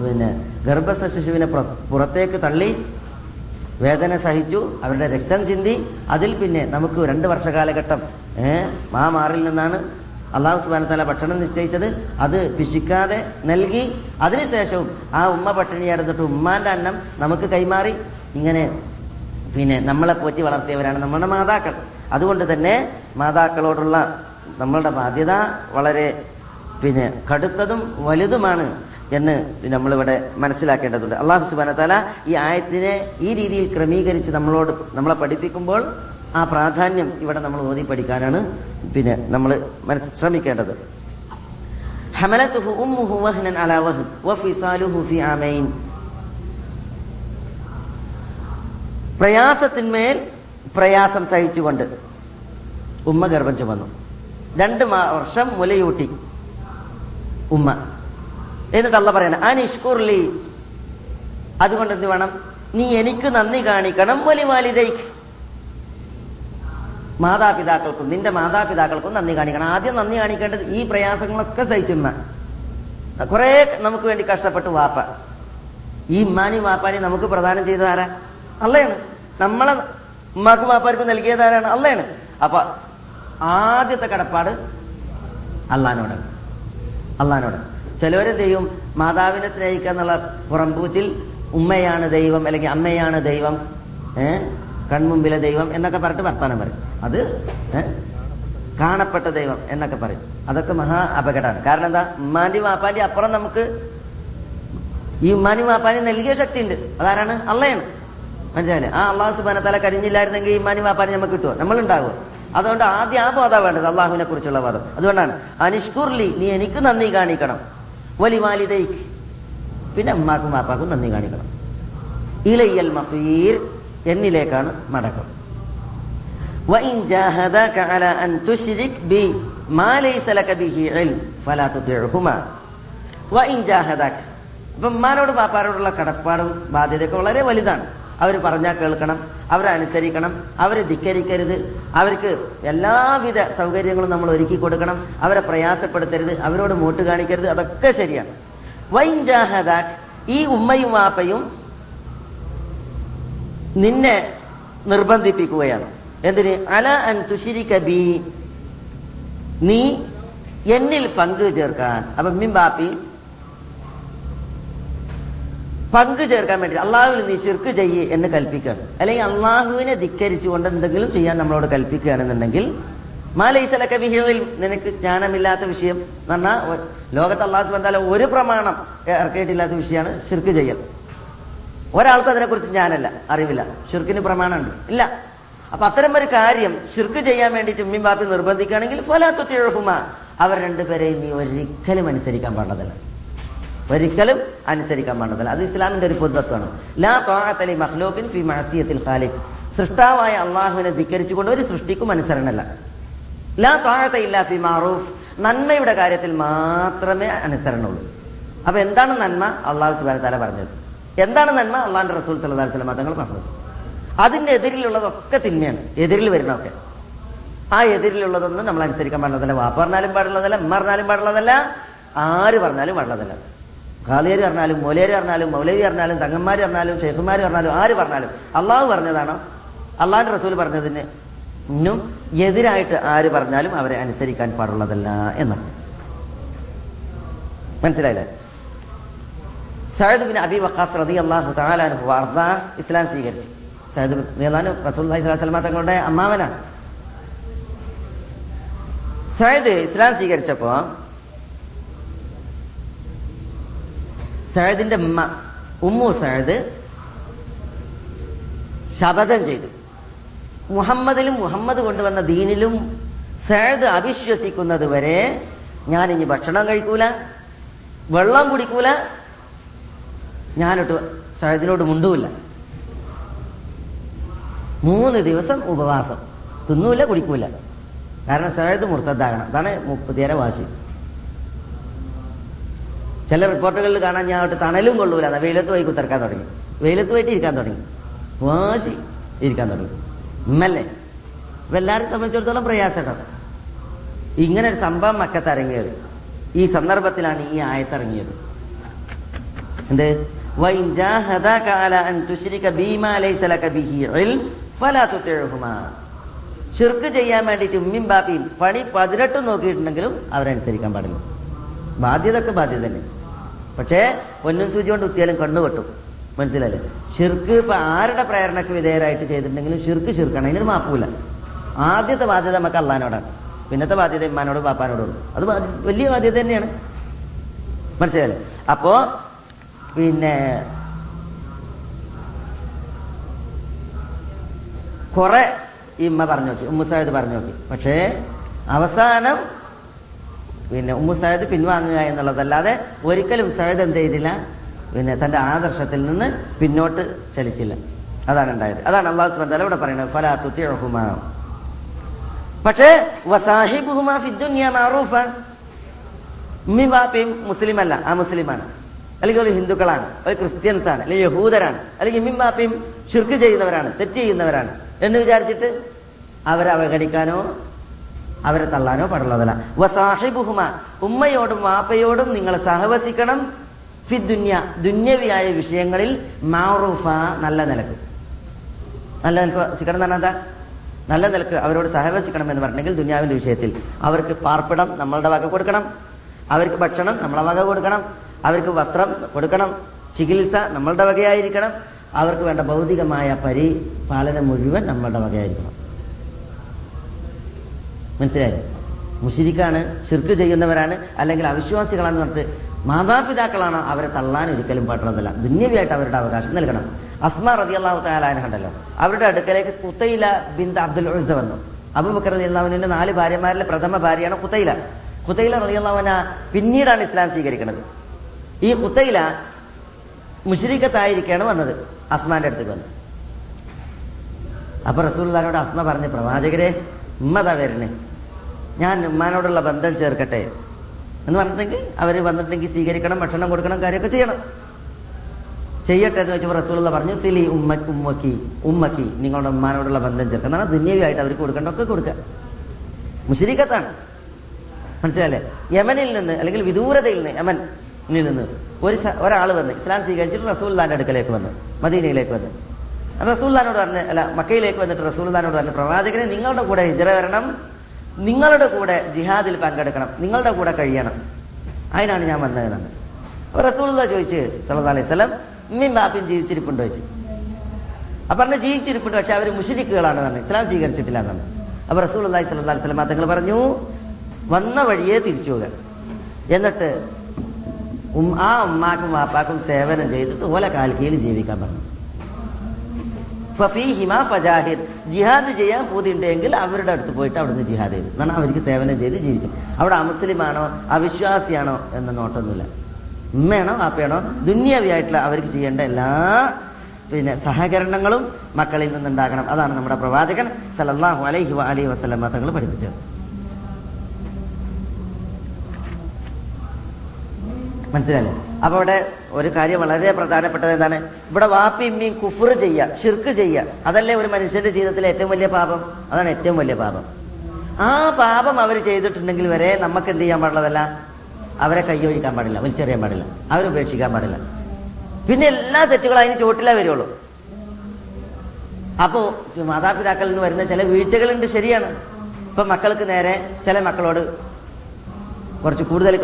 പിന്നെ ഗർഭസ്ഥ ശിശുവിനെ പുറ- പുറത്തേക്ക് തള്ളി വേദന സഹിച്ചു അവരുടെ രക്തം ചിന്തി അതിൽ പിന്നെ നമുക്ക് രണ്ട് വർഷ കാലഘട്ടം ഏഹ് മാറിൽ നിന്നാണ് അള്ളാഹു സുബാന തല ഭക്ഷണം നിശ്ചയിച്ചത്. അത് പിശിക്കാതെ നൽകി. അതിനുശേഷവും ആ ഉമ്മ പട്ടിണി കിടന്നിട്ട് ഉമ്മാന്റെ അന്നം നമുക്ക് കൈമാറി. ഇങ്ങനെ പിന്നെ നമ്മളെ പോറ്റി വളർത്തിയവരാണ് നമ്മുടെ മാതാക്കൾ. അതുകൊണ്ട് തന്നെ മാതാക്കളോടുള്ള നമ്മളുടെ ബാധ്യത വളരെ പിന്നെ കടുത്തതും വലുതുമാണ് എന്ന് നമ്മളിവിടെ മനസ്സിലാക്കേണ്ടതുണ്ട്. അള്ളാഹു സുബാന താല ഈ ആയത്തിനെ ഈ രീതിയിൽ ക്രമീകരിച്ച് നമ്മളോട് നമ്മളെ പഠിപ്പിക്കുമ്പോൾ ആ പ്രാധാന്യം ഇവിടെ നമ്മൾ ഓതി പഠിക്കാനാണ് പിന്നെ നമ്മൾ ശ്രമിക്കേണ്ടത്. പ്രയാസത്തിന്മേൽ പ്രയാസം സഹിച്ചുകൊണ്ട് ഉമ്മ ഗർഭം ചുമന്നു. രണ്ട് വർഷം മുലയൂട്ടി ഉമ്മ. എന്നിട്ട് അല്ല പറയണ അനിഷ്കുർലി. അതുകൊണ്ട് എന്ത് വേണം? നീ എനിക്ക് നന്ദി കാണിക്കണം വലിവാലിതയ്ക്ക് മാതാപിതാക്കൾക്കും നിന്റെ മാതാപിതാക്കൾക്കും നന്ദി കാണിക്കണം. ആദ്യം നന്ദി കാണിക്കേണ്ടത് ഈ പ്രയാസങ്ങളൊക്കെ സഹിച്ചുമ്മ കുറെ നമുക്ക് വേണ്ടി കഷ്ടപ്പെട്ടു വാപ്പ. ഈ ഉമ്മാനി വാപ്പാനി നമുക്ക് പ്രദാനം ചെയ്ത ആരാ? അല്ലയാണ് നമ്മളെ ഉമ്മാക്കും വാപ്പാർക്കും നൽകിയത് ആരാണ്? അല്ലയാണ് അപ്പൊ ആദ്യത്തെ കടപ്പാട് അള്ളഹാനോട് അള്ളഹാനോട് ചിലവരെന്ത് ദൈവം മാതാവിനെ സ്നേഹിക്കുക എന്നുള്ള പുറംപൂച്ചിൽ ഉമ്മയാണ് ദൈവം അല്ലെങ്കിൽ അമ്മയാണ് ദൈവം. ഏ? കൺമുമ്പിലെ ദൈവം എന്നൊക്കെ പറഞ്ഞിട്ട് വർത്താനം പറയും. അത് കാണപ്പെട്ട ദൈവം എന്നൊക്കെ പറയും. അതൊക്കെ മഹാ അപകടമാണ്. കാരണം എന്താ? ഉമ്മാന്റെയും വാപ്പാന്റെയും അപ്പുറം നമുക്ക് ഈ ഉമ്മാനും വാപ്പാനും നൽകിയ ശക്തി ഉണ്ട് അതാരാണ്? അള്ളയാണ്. മനസ്സിലായില്ലേ? ആ അള്ളാഹു സുബാന തല കരിഞ്ഞില്ലായിരുന്നെങ്കിൽ ഇമ്മാനും വാപ്പാനും നമുക്ക് കിട്ടുമോ നമ്മളുണ്ടാകുമോ അതുകൊണ്ട് ആദ്യം ആ ബോധം വേണ്ടത് അള്ളാഹുവിനെ കുറിച്ചുള്ള ബോധം. അതുകൊണ്ടാണ് അനിഷ്കുർലി നീ എനിക്ക് നന്ദി കാണിക്കണം. വലി വലിവാലിതയ്ക്ക് പിന്നെ ഉമ്മാക്കും വാപ്പാക്കും നന്ദി കാണിക്കണം. ഇലയ്യൽ മസീർ എന്നിലേക്കാണ് മടക്കം. ഉമ്മാനോട് പാപ്പാരോടുള്ള കടപ്പാടും ബാധ്യതയൊക്കെ വളരെ വലുതാണ്. അവർ പറഞ്ഞാൽ കേൾക്കണം അവരെ അനുസരിക്കണം അവരെ ധിക്കരിക്കരുത് അവർക്ക് എല്ലാവിധ സൗകര്യങ്ങളും നമ്മൾ ഒരുക്കി കൊടുക്കണം അവരെ പ്രയാസപ്പെടുത്തരുത് അവരോട് മൂട്ട് കാണിക്കരുത് അതൊക്കെ ശരിയാണ്. ഈ ഉമ്മയും വാപ്പയും നിന്നെ നിർബന്ധിപ്പിക്കുകയാണ്. എന്തിന്? അല അൻ തുഷിരിക്ക ബി. നീ എന്നിൽ പങ്കു ചേർക്കാൻ. അപ്പൊ മിംബാപ്പി പങ്കു ചേർക്കാൻ വേണ്ടി അള്ളാഹുവിൽ നീ ശിർക്ക് ചെയ്യേ എന്ന് കൽപ്പിക്കുകയാണ്. അല്ലെങ്കിൽ അള്ളാഹുവിനെ ധിക്കരിച്ചുകൊണ്ട് എന്തെങ്കിലും ചെയ്യാൻ നമ്മളോട് കൽപ്പിക്കുകയാണെന്നുണ്ടെങ്കിൽ മാലൈസലക്ക വിഹിയിൽ നിനക്ക് ജ്ഞാനമില്ലാത്ത വിഷയം എന്ന് പറഞ്ഞാൽ ലോകത്ത് അള്ളാഹു ഒരു പ്രമാണം ഇറക്കിയിട്ടില്ലാത്ത വിഷയമാണ് ശിർക്ക് ചെയ്യൽ. ഒരാൾക്കും അതിനെക്കുറിച്ച് ഞാനല്ല അറിവില്ല. ഷിർക്കിന് പ്രമാണമുണ്ട്. ഇല്ല. അപ്പൊ അത്തരം ഒരു കാര്യം ഷിർക്ക് ചെയ്യാൻ വേണ്ടിയിട്ട് ഉമ്മിൻ ബാപ്പി നിർബന്ധിക്കുകയാണെങ്കിൽ ഫലാത്തു തിഴഹുമ അവർ രണ്ടുപേരെയും നീ ഒരിക്കലും അനുസരിക്കാൻ പാടുന്നതല്ല ഒരിക്കലും അനുസരിക്കാൻ പാടുന്നതല്ല അത് ഇസ്ലാമിന്റെ ഒരു പൊതുത്വമാണ് ലാ പാകത്തലി മഹ്ലോക്കിൻ ഫി മഅസിയത്തിൽ ഖാലിഖ്. സൃഷ്ടാവായ അള്ളാഹുവിനെ ധിക്കരിച്ചുകൊണ്ട് ഒരു സൃഷ്ടിക്കും അനുസരണല്ല. ലാ പാകത്ത ഇല്ല ഫി മാറൂഫ്. നന്മയുടെ കാര്യത്തിൽ മാത്രമേ അനുസരണമുള്ളൂ അപ്പൊ എന്താണ് നന്മ? അള്ളാഹു സുബാന താല പറഞ്ഞത്. എന്താണ് നന്മ? അള്ളാന്റെ റസൂൽ അലൈഹി വസല്ലം തങ്ങൾ പറഞ്ഞത്. അതിന്റെ എതിരിലുള്ളതൊക്കെ തിന്മയാണ്. എതിരിൽ വരുന്നതൊക്കെ. ആ എതിരിലുള്ളതൊന്നും നമ്മൾ അനുസരിക്കാൻ പാടുള്ളതല്ല വാപ്പ പറഞ്ഞാലും പാടുള്ളതല്ല ഉമ്മ പറഞ്ഞാലും പാടുള്ളതല്ല ആര് പറഞ്ഞാലും പാടുള്ളതല്ല ഖാലിയർ പറഞ്ഞാലും മൊലേര് പറഞ്ഞാലും മൗലവി പറഞ്ഞാലും തങ്ങന്മാർ പറഞ്ഞാലും ഷെയ്ഖുമാര് പറഞ്ഞാലും ആര് പറഞ്ഞാലും അള്ളാഹു പറഞ്ഞതാണോ? അള്ളാഹിന്റെ റസൂൽ പറഞ്ഞതിന് ഇന്നും എതിരായിട്ട് ആര് പറഞ്ഞാലും അവരെ അനുസരിക്കാൻ പാടുള്ളതല്ല എന്നാണ്. മനസ്സിലായില്ലേ? സയ്യിദ് ബിൻ അബി വഖാസ് റതി അള്ളാഹു താലാനുഹു വാർത്ത ഇസ്ലാം സ്വീകരിച്ചു. സഹദ് റസൂൽ തങ്ങളുടെ അമ്മാവനാണ്. സഹദ് ഇസ്ലാം സ്വീകരിച്ചപ്പോ സഹദിന്റെ ഉമ്മു സഹദ് ശപഥം ചെയ്തു. മുഹമ്മദിലും മുഹമ്മദ് കൊണ്ടുവന്ന ദീനിലും സഹദ് അവിശ്വസിക്കുന്നത് വരെ ഞാൻ ഇനി ഭക്ഷണം കഴിക്കൂല വെള്ളം കുടിക്കൂല ഞാനൊട്ട് സയ്യിദിനോട് മുണ്ടുമില്ല മൂന്ന് ദിവസം ഉപവാസം. തിന്നൂല കുടിക്കൂല. കാരണം സഹജ് മുർത്തദ്ദാകണം അതാണ് മുപ്പത്തിയേറെ വാശി. ചില റിപ്പോർട്ടുകളിൽ കാണാൻ ഞാൻ അവിടെ തണലും കൊള്ളൂല. അതാ വെയിലത്ത് പോയി കുത്തിറക്കാൻ തുടങ്ങി. വെയിലത്ത് പോയിട്ട് ഇരിക്കാൻ തുടങ്ങി. വാശി ഇരിക്കാൻ തുടങ്ങി. ഇന്നല്ലേ ഇപ്പൊ എല്ലാവരും സംബന്ധിച്ചിടത്തോളം പ്രയാസമാണ് ഇങ്ങനെ ഒരു സംഭവം മക്കത്ത് ഇറങ്ങിയത് ഈ സന്ദർഭത്തിലാണ് ഈ ആയത്തിറങ്ങിയത് എന്ത്? وَإِنْ جَاهَدَاكَ عَلَى أَنْ تُشْرِكَ بِمَا لَيْسَ لَكَ بِهِ عِلْمٌ فَلَا تُطِعْهُمَا ഷിർക്ക് ചെയ്യാൻ വേണ്ടിയിട്ട് ഉമ്മിയും ബാപ്പിയും പണി പതിനെട്ടും നോക്കിയിട്ടുണ്ടെങ്കിലും അവരനുസരിക്കാൻ പാടില്ല ബാധ്യത ഒക്കെ ബാധ്യത തന്നെ പക്ഷേ പൊന്നും സൂചി കൊണ്ട് കുത്തിയാലും കണ്ണു വെട്ടും മനസ്സിലല്ലേ ഷിർക്ക് ഇപ്പൊ ആരുടെ പ്രേരണക്ക് വിധേയരായിട്ട് ചെയ്തിട്ടുണ്ടെങ്കിലും ഷിർക്ക് ഷിർക്കാണ് അതിനൊരു മാപ്പൂല ആദ്യത്തെ ബാധ്യത നമുക്ക് അള്ളഹാനോടാണ് പിന്നത്തെ ബാധ്യത ഇമ്മാനോടും പാപ്പാനോടും അത് ബാധ്യ- വലിയ ബാധ്യത തന്നെയാണ് മനസ്സിലല്ലേ അപ്പോ പിന്നെ കുറെ ഇമ്മ ഉമ്മ പറഞ്ഞു നോക്കി ഉമ്മ സാഹിദ് പറഞ്ഞു നോക്കി. പക്ഷേ അവസാനം പിന്നെ ഉമ്മ സാഹിദ് പിൻവാങ്ങുക എന്നുള്ളതല്ലാതെ ഒരിക്കലും സാഹിദ് എന്ത് ചെയ്തില്ല. പിന്നെ തന്റെ ആദർശത്തിൽ നിന്ന് പിന്നോട്ട് ചലിച്ചില്ല. അതാണ് ഉണ്ടായത്. അതാണ് അള്ളാഹു സുബാൻ ഇവിടെ പറയുന്നത്. ഫലാ തുതിഉഹുമാ. പക്ഷേ വസാഹിബുഹുമാ ഫിദ്ദുനിയ മാറൂഫ ഉമ്മയും ബാപ്പയും മുസ്ലിം അല്ല ആ മുസ്ലിമാണ്. അല്ലെങ്കിൽ ഒരു ഹിന്ദുക്കളാണ് ഒരു ക്രിസ്ത്യൻസ് ആണ് അല്ലെങ്കിൽ യഹൂദരാണ് അല്ലെങ്കിൽ മിമ്മാപ്പിയും ഷിർക്ക് ചെയ്യുന്നവരാണ് തെറ്റ് ചെയ്യുന്നവരാണ് എന്ന് വിചാരിച്ചിട്ട് അവരെ അവഗണിക്കാനോ അവരെ തള്ളാനോ പാടുള്ളതല്ല. വസാഹിബുഹുമ ഉമ്മയോടും വാപ്പയോടും നിങ്ങൾ സഹവസിക്കണം. ഫി ദുന്യ ദുന്യവിയായ വിഷയങ്ങളിൽ മാറൂഫ നല്ല നിലയ്ക്ക്. നല്ല നിലയ്ക്ക് വസിക്കണം എന്ന് പറഞ്ഞാൽ എന്താ? നല്ല നിലയ്ക്ക് അവരോട് സഹവസിക്കണം എന്ന് പറഞ്ഞെങ്കിൽ ദുന്യാവിന്റെ വിഷയത്തിൽ അവർക്ക് പാർപ്പിടം നമ്മളുടെ വക കൊടുക്കണം. അവർക്ക് ഭക്ഷണം നമ്മളെ വക കൊടുക്കണം. അവർക്ക് വസ്ത്രം കൊടുക്കണം ചികിത്സ നമ്മളുടെ വകയായിരിക്കണം അവർക്ക് വേണ്ട ഭൗതികമായ പരിപാലനം മുഴുവൻ നമ്മളുടെ വകയായിരിക്കണം. മനസ്സിലായി? മുഷിരിക്കാണ് ഷിർക്ക് ചെയ്യുന്നവരാണ് അല്ലെങ്കിൽ അവിശ്വാസികളാണെന്ന് പറഞ്ഞിട്ട് മാതാപിതാക്കളാണ് അവരെ തള്ളാൻ ഒരിക്കലും പാടുള്ളതല്ല. ദുന്യവിയായിട്ട് അവരുടെ അവകാശം നൽകണം. അസ്മ റതി അള്ളാഹു താലാനുണ്ടല്ലോ അവരുടെ അടുക്കലേക്ക് കുത്തയില ബിന്ദ് അബ്ദുൽ ഉസ വന്നു. അബുബക്കർ റതി അള്ളാഹുവിന്റെ നാല് ഭാര്യമാരിലെ പ്രഥമ ഭാര്യയാണ് കുത്തയില കുത്തയില റതി അള്ളാഹുന പിന്നീടാണ് ഇസ്ലാം സ്വീകരിക്കുന്നത്. ഈ കുത്തയില മുഷരിക്കത്തായിരിക്കാണ് വന്നത് അസ്മാന്റെ അടുത്തേക്ക് വന്നത്. അപ്പൊ റസൂൽദാനോട് അസ്മ പറഞ്ഞ് പ്രവാചകരെ ഉമ്മതാ വരണേ. ഞാൻ ഉമ്മാനോടുള്ള ബന്ധം ചേർക്കട്ടെ എന്ന് പറഞ്ഞിട്ടുണ്ടെങ്കിൽ അവർ വന്നിട്ടുണ്ടെങ്കിൽ സ്വീകരിക്കണം ഭക്ഷണം കൊടുക്കണം കാര്യമൊക്കെ ചെയ്യണം. ചെയ്യട്ടെ എന്ന് വെച്ചപ്പോൾ റസൂലുള്ള പറഞ്ഞു സിലി ഉമ്മ ഉമ്മക്കി ഉമ്മക്കി നിങ്ങളുടെ ഉമ്മാനോടുള്ള ബന്ധം ചേർക്കണം എന്നാണ് ദുന്യവിയായിട്ട് അവർക്ക് കൊടുക്കേണ്ടതൊക്കെ കൊടുക്കുക. മുഷരിക്കത്താണ് മനസ്സിലല്ലേ യമനിൽ നിന്ന് അല്ലെങ്കിൽ വിദൂരതയിൽ നിന്ന് യമനിൽ നിന്ന് ഒരു ഒരാൾ വന്ന് ഇസ്ലാം സ്വീകരിച്ചിട്ട് റസൂല്ലാന്റെ അടുക്കലേക്ക് വന്നു മദീനയിലേക്ക് വന്നു. റസൂല്ലാനോട് പറഞ്ഞ് അല്ല മക്കയിലേക്ക് വന്നിട്ട് റസൂല്ലാനോട് പറഞ്ഞു പ്രവാചകനെ നിങ്ങളുടെ കൂടെ ഹിജറ വരണം നിങ്ങളുടെ കൂടെ ജിഹാദിൽ പങ്കെടുക്കണം നിങ്ങളുടെ കൂടെ കഴിയണം. അതിനാണ് ഞാൻ വന്നതെന്നാണ്. അപ്പൊ റസൂൽദ ചോദിച്ചു സല്ലാ അലൈഹി വസല്ലം ഉമ്മയും ബാപ്പയും ജീവിച്ചിരിപ്പുണ്ടോ ചോദിച്ചു. അപ്പൊ പറഞ്ഞ ജീവിച്ചിരിപ്പുണ്ട് പക്ഷെ അവർ മുഷിരിക്കുകളാണ് പറഞ്ഞു ഇസ്ലാം സ്വീകരിച്ചിട്ടില്ല എന്നാണ്. അപ്പൊ റസൂൽ അള്ളാഹി സ്വല്ലാ അലൈഹി വസല്ലം തങ്ങൾ പറഞ്ഞു വന്ന വഴിയെ തിരിച്ചു പോകാൻ. എന്നിട്ട് ആ ഉമ്മാക്കും വാപ്പാക്കും സേവനം ചെയ്തിട്ട് ഓല കാൽക്കീയിൽ ജീവിക്കാൻ പറഞ്ഞു. ജിഹാദ് ചെയ്യാൻ പൂതിയുണ്ടെങ്കിൽ അവരുടെ അടുത്ത് പോയിട്ട് അവിടുന്ന് ജിഹാദ് ചെയ്തു. എന്നാൽ അവർക്ക് സേവനം ചെയ്ത് ജീവിച്ചു അവിടെ അമുസ്ലിമാണോ അവിശ്വാസിയാണോ എന്ന നോട്ടൊന്നുമില്ല ഉമ്മയാണോ വാപ്പയാണോ ദുന്യാവിയായിട്ടുള്ള അവർക്ക് ചെയ്യേണ്ട എല്ലാ പിന്നെ സഹകരണങ്ങളും മക്കളിൽ നിന്നുണ്ടാകണം. അതാണ് നമ്മുടെ പ്രവാചകൻ സല്ലല്ലാഹു അലൈഹി അലൈഹി വസല്ലമ തങ്ങൾ പഠിപ്പിച്ചത്. മനസ്സിലല്ലേ അപ്പൊ ഇവിടെ ഒരു കാര്യം വളരെ പ്രധാനപ്പെട്ടത് എന്താണ്? ഇവിടെ വാപ്പി ഇമ്മയും കുഫർ ചെയ്യുക ഷിർക്ക് ചെയ്യുക. അതല്ലേ ഒരു മനുഷ്യന്റെ ജീവിതത്തിലെ ഏറ്റവും വലിയ പാപം? അതാണ് ഏറ്റവും വലിയ പാപം. ആ പാപം അവർ ചെയ്തിട്ടുണ്ടെങ്കിൽ വരെ നമുക്ക് എന്ത് ചെയ്യാൻ പാടുള്ളതല്ല അവരെ കൈയൊഴിക്കാൻ പാടില്ല വലിച്ചെറിയാൻ പാടില്ല അവരെ ഉപേക്ഷിക്കാൻ പാടില്ല. പിന്നെ എല്ലാ തെറ്റുകളും അതിന് ചുവട്ടിലേ വരുള്ളൂ. അപ്പോ മാതാപിതാക്കളിൽ നിന്ന് വരുന്ന ചില വീഴ്ചകളുണ്ട് ശരിയാണ്. ഇപ്പൊ മക്കൾക്ക് നേരെ ചില മക്കളോട് കുറച്ച് കൂടുതൽ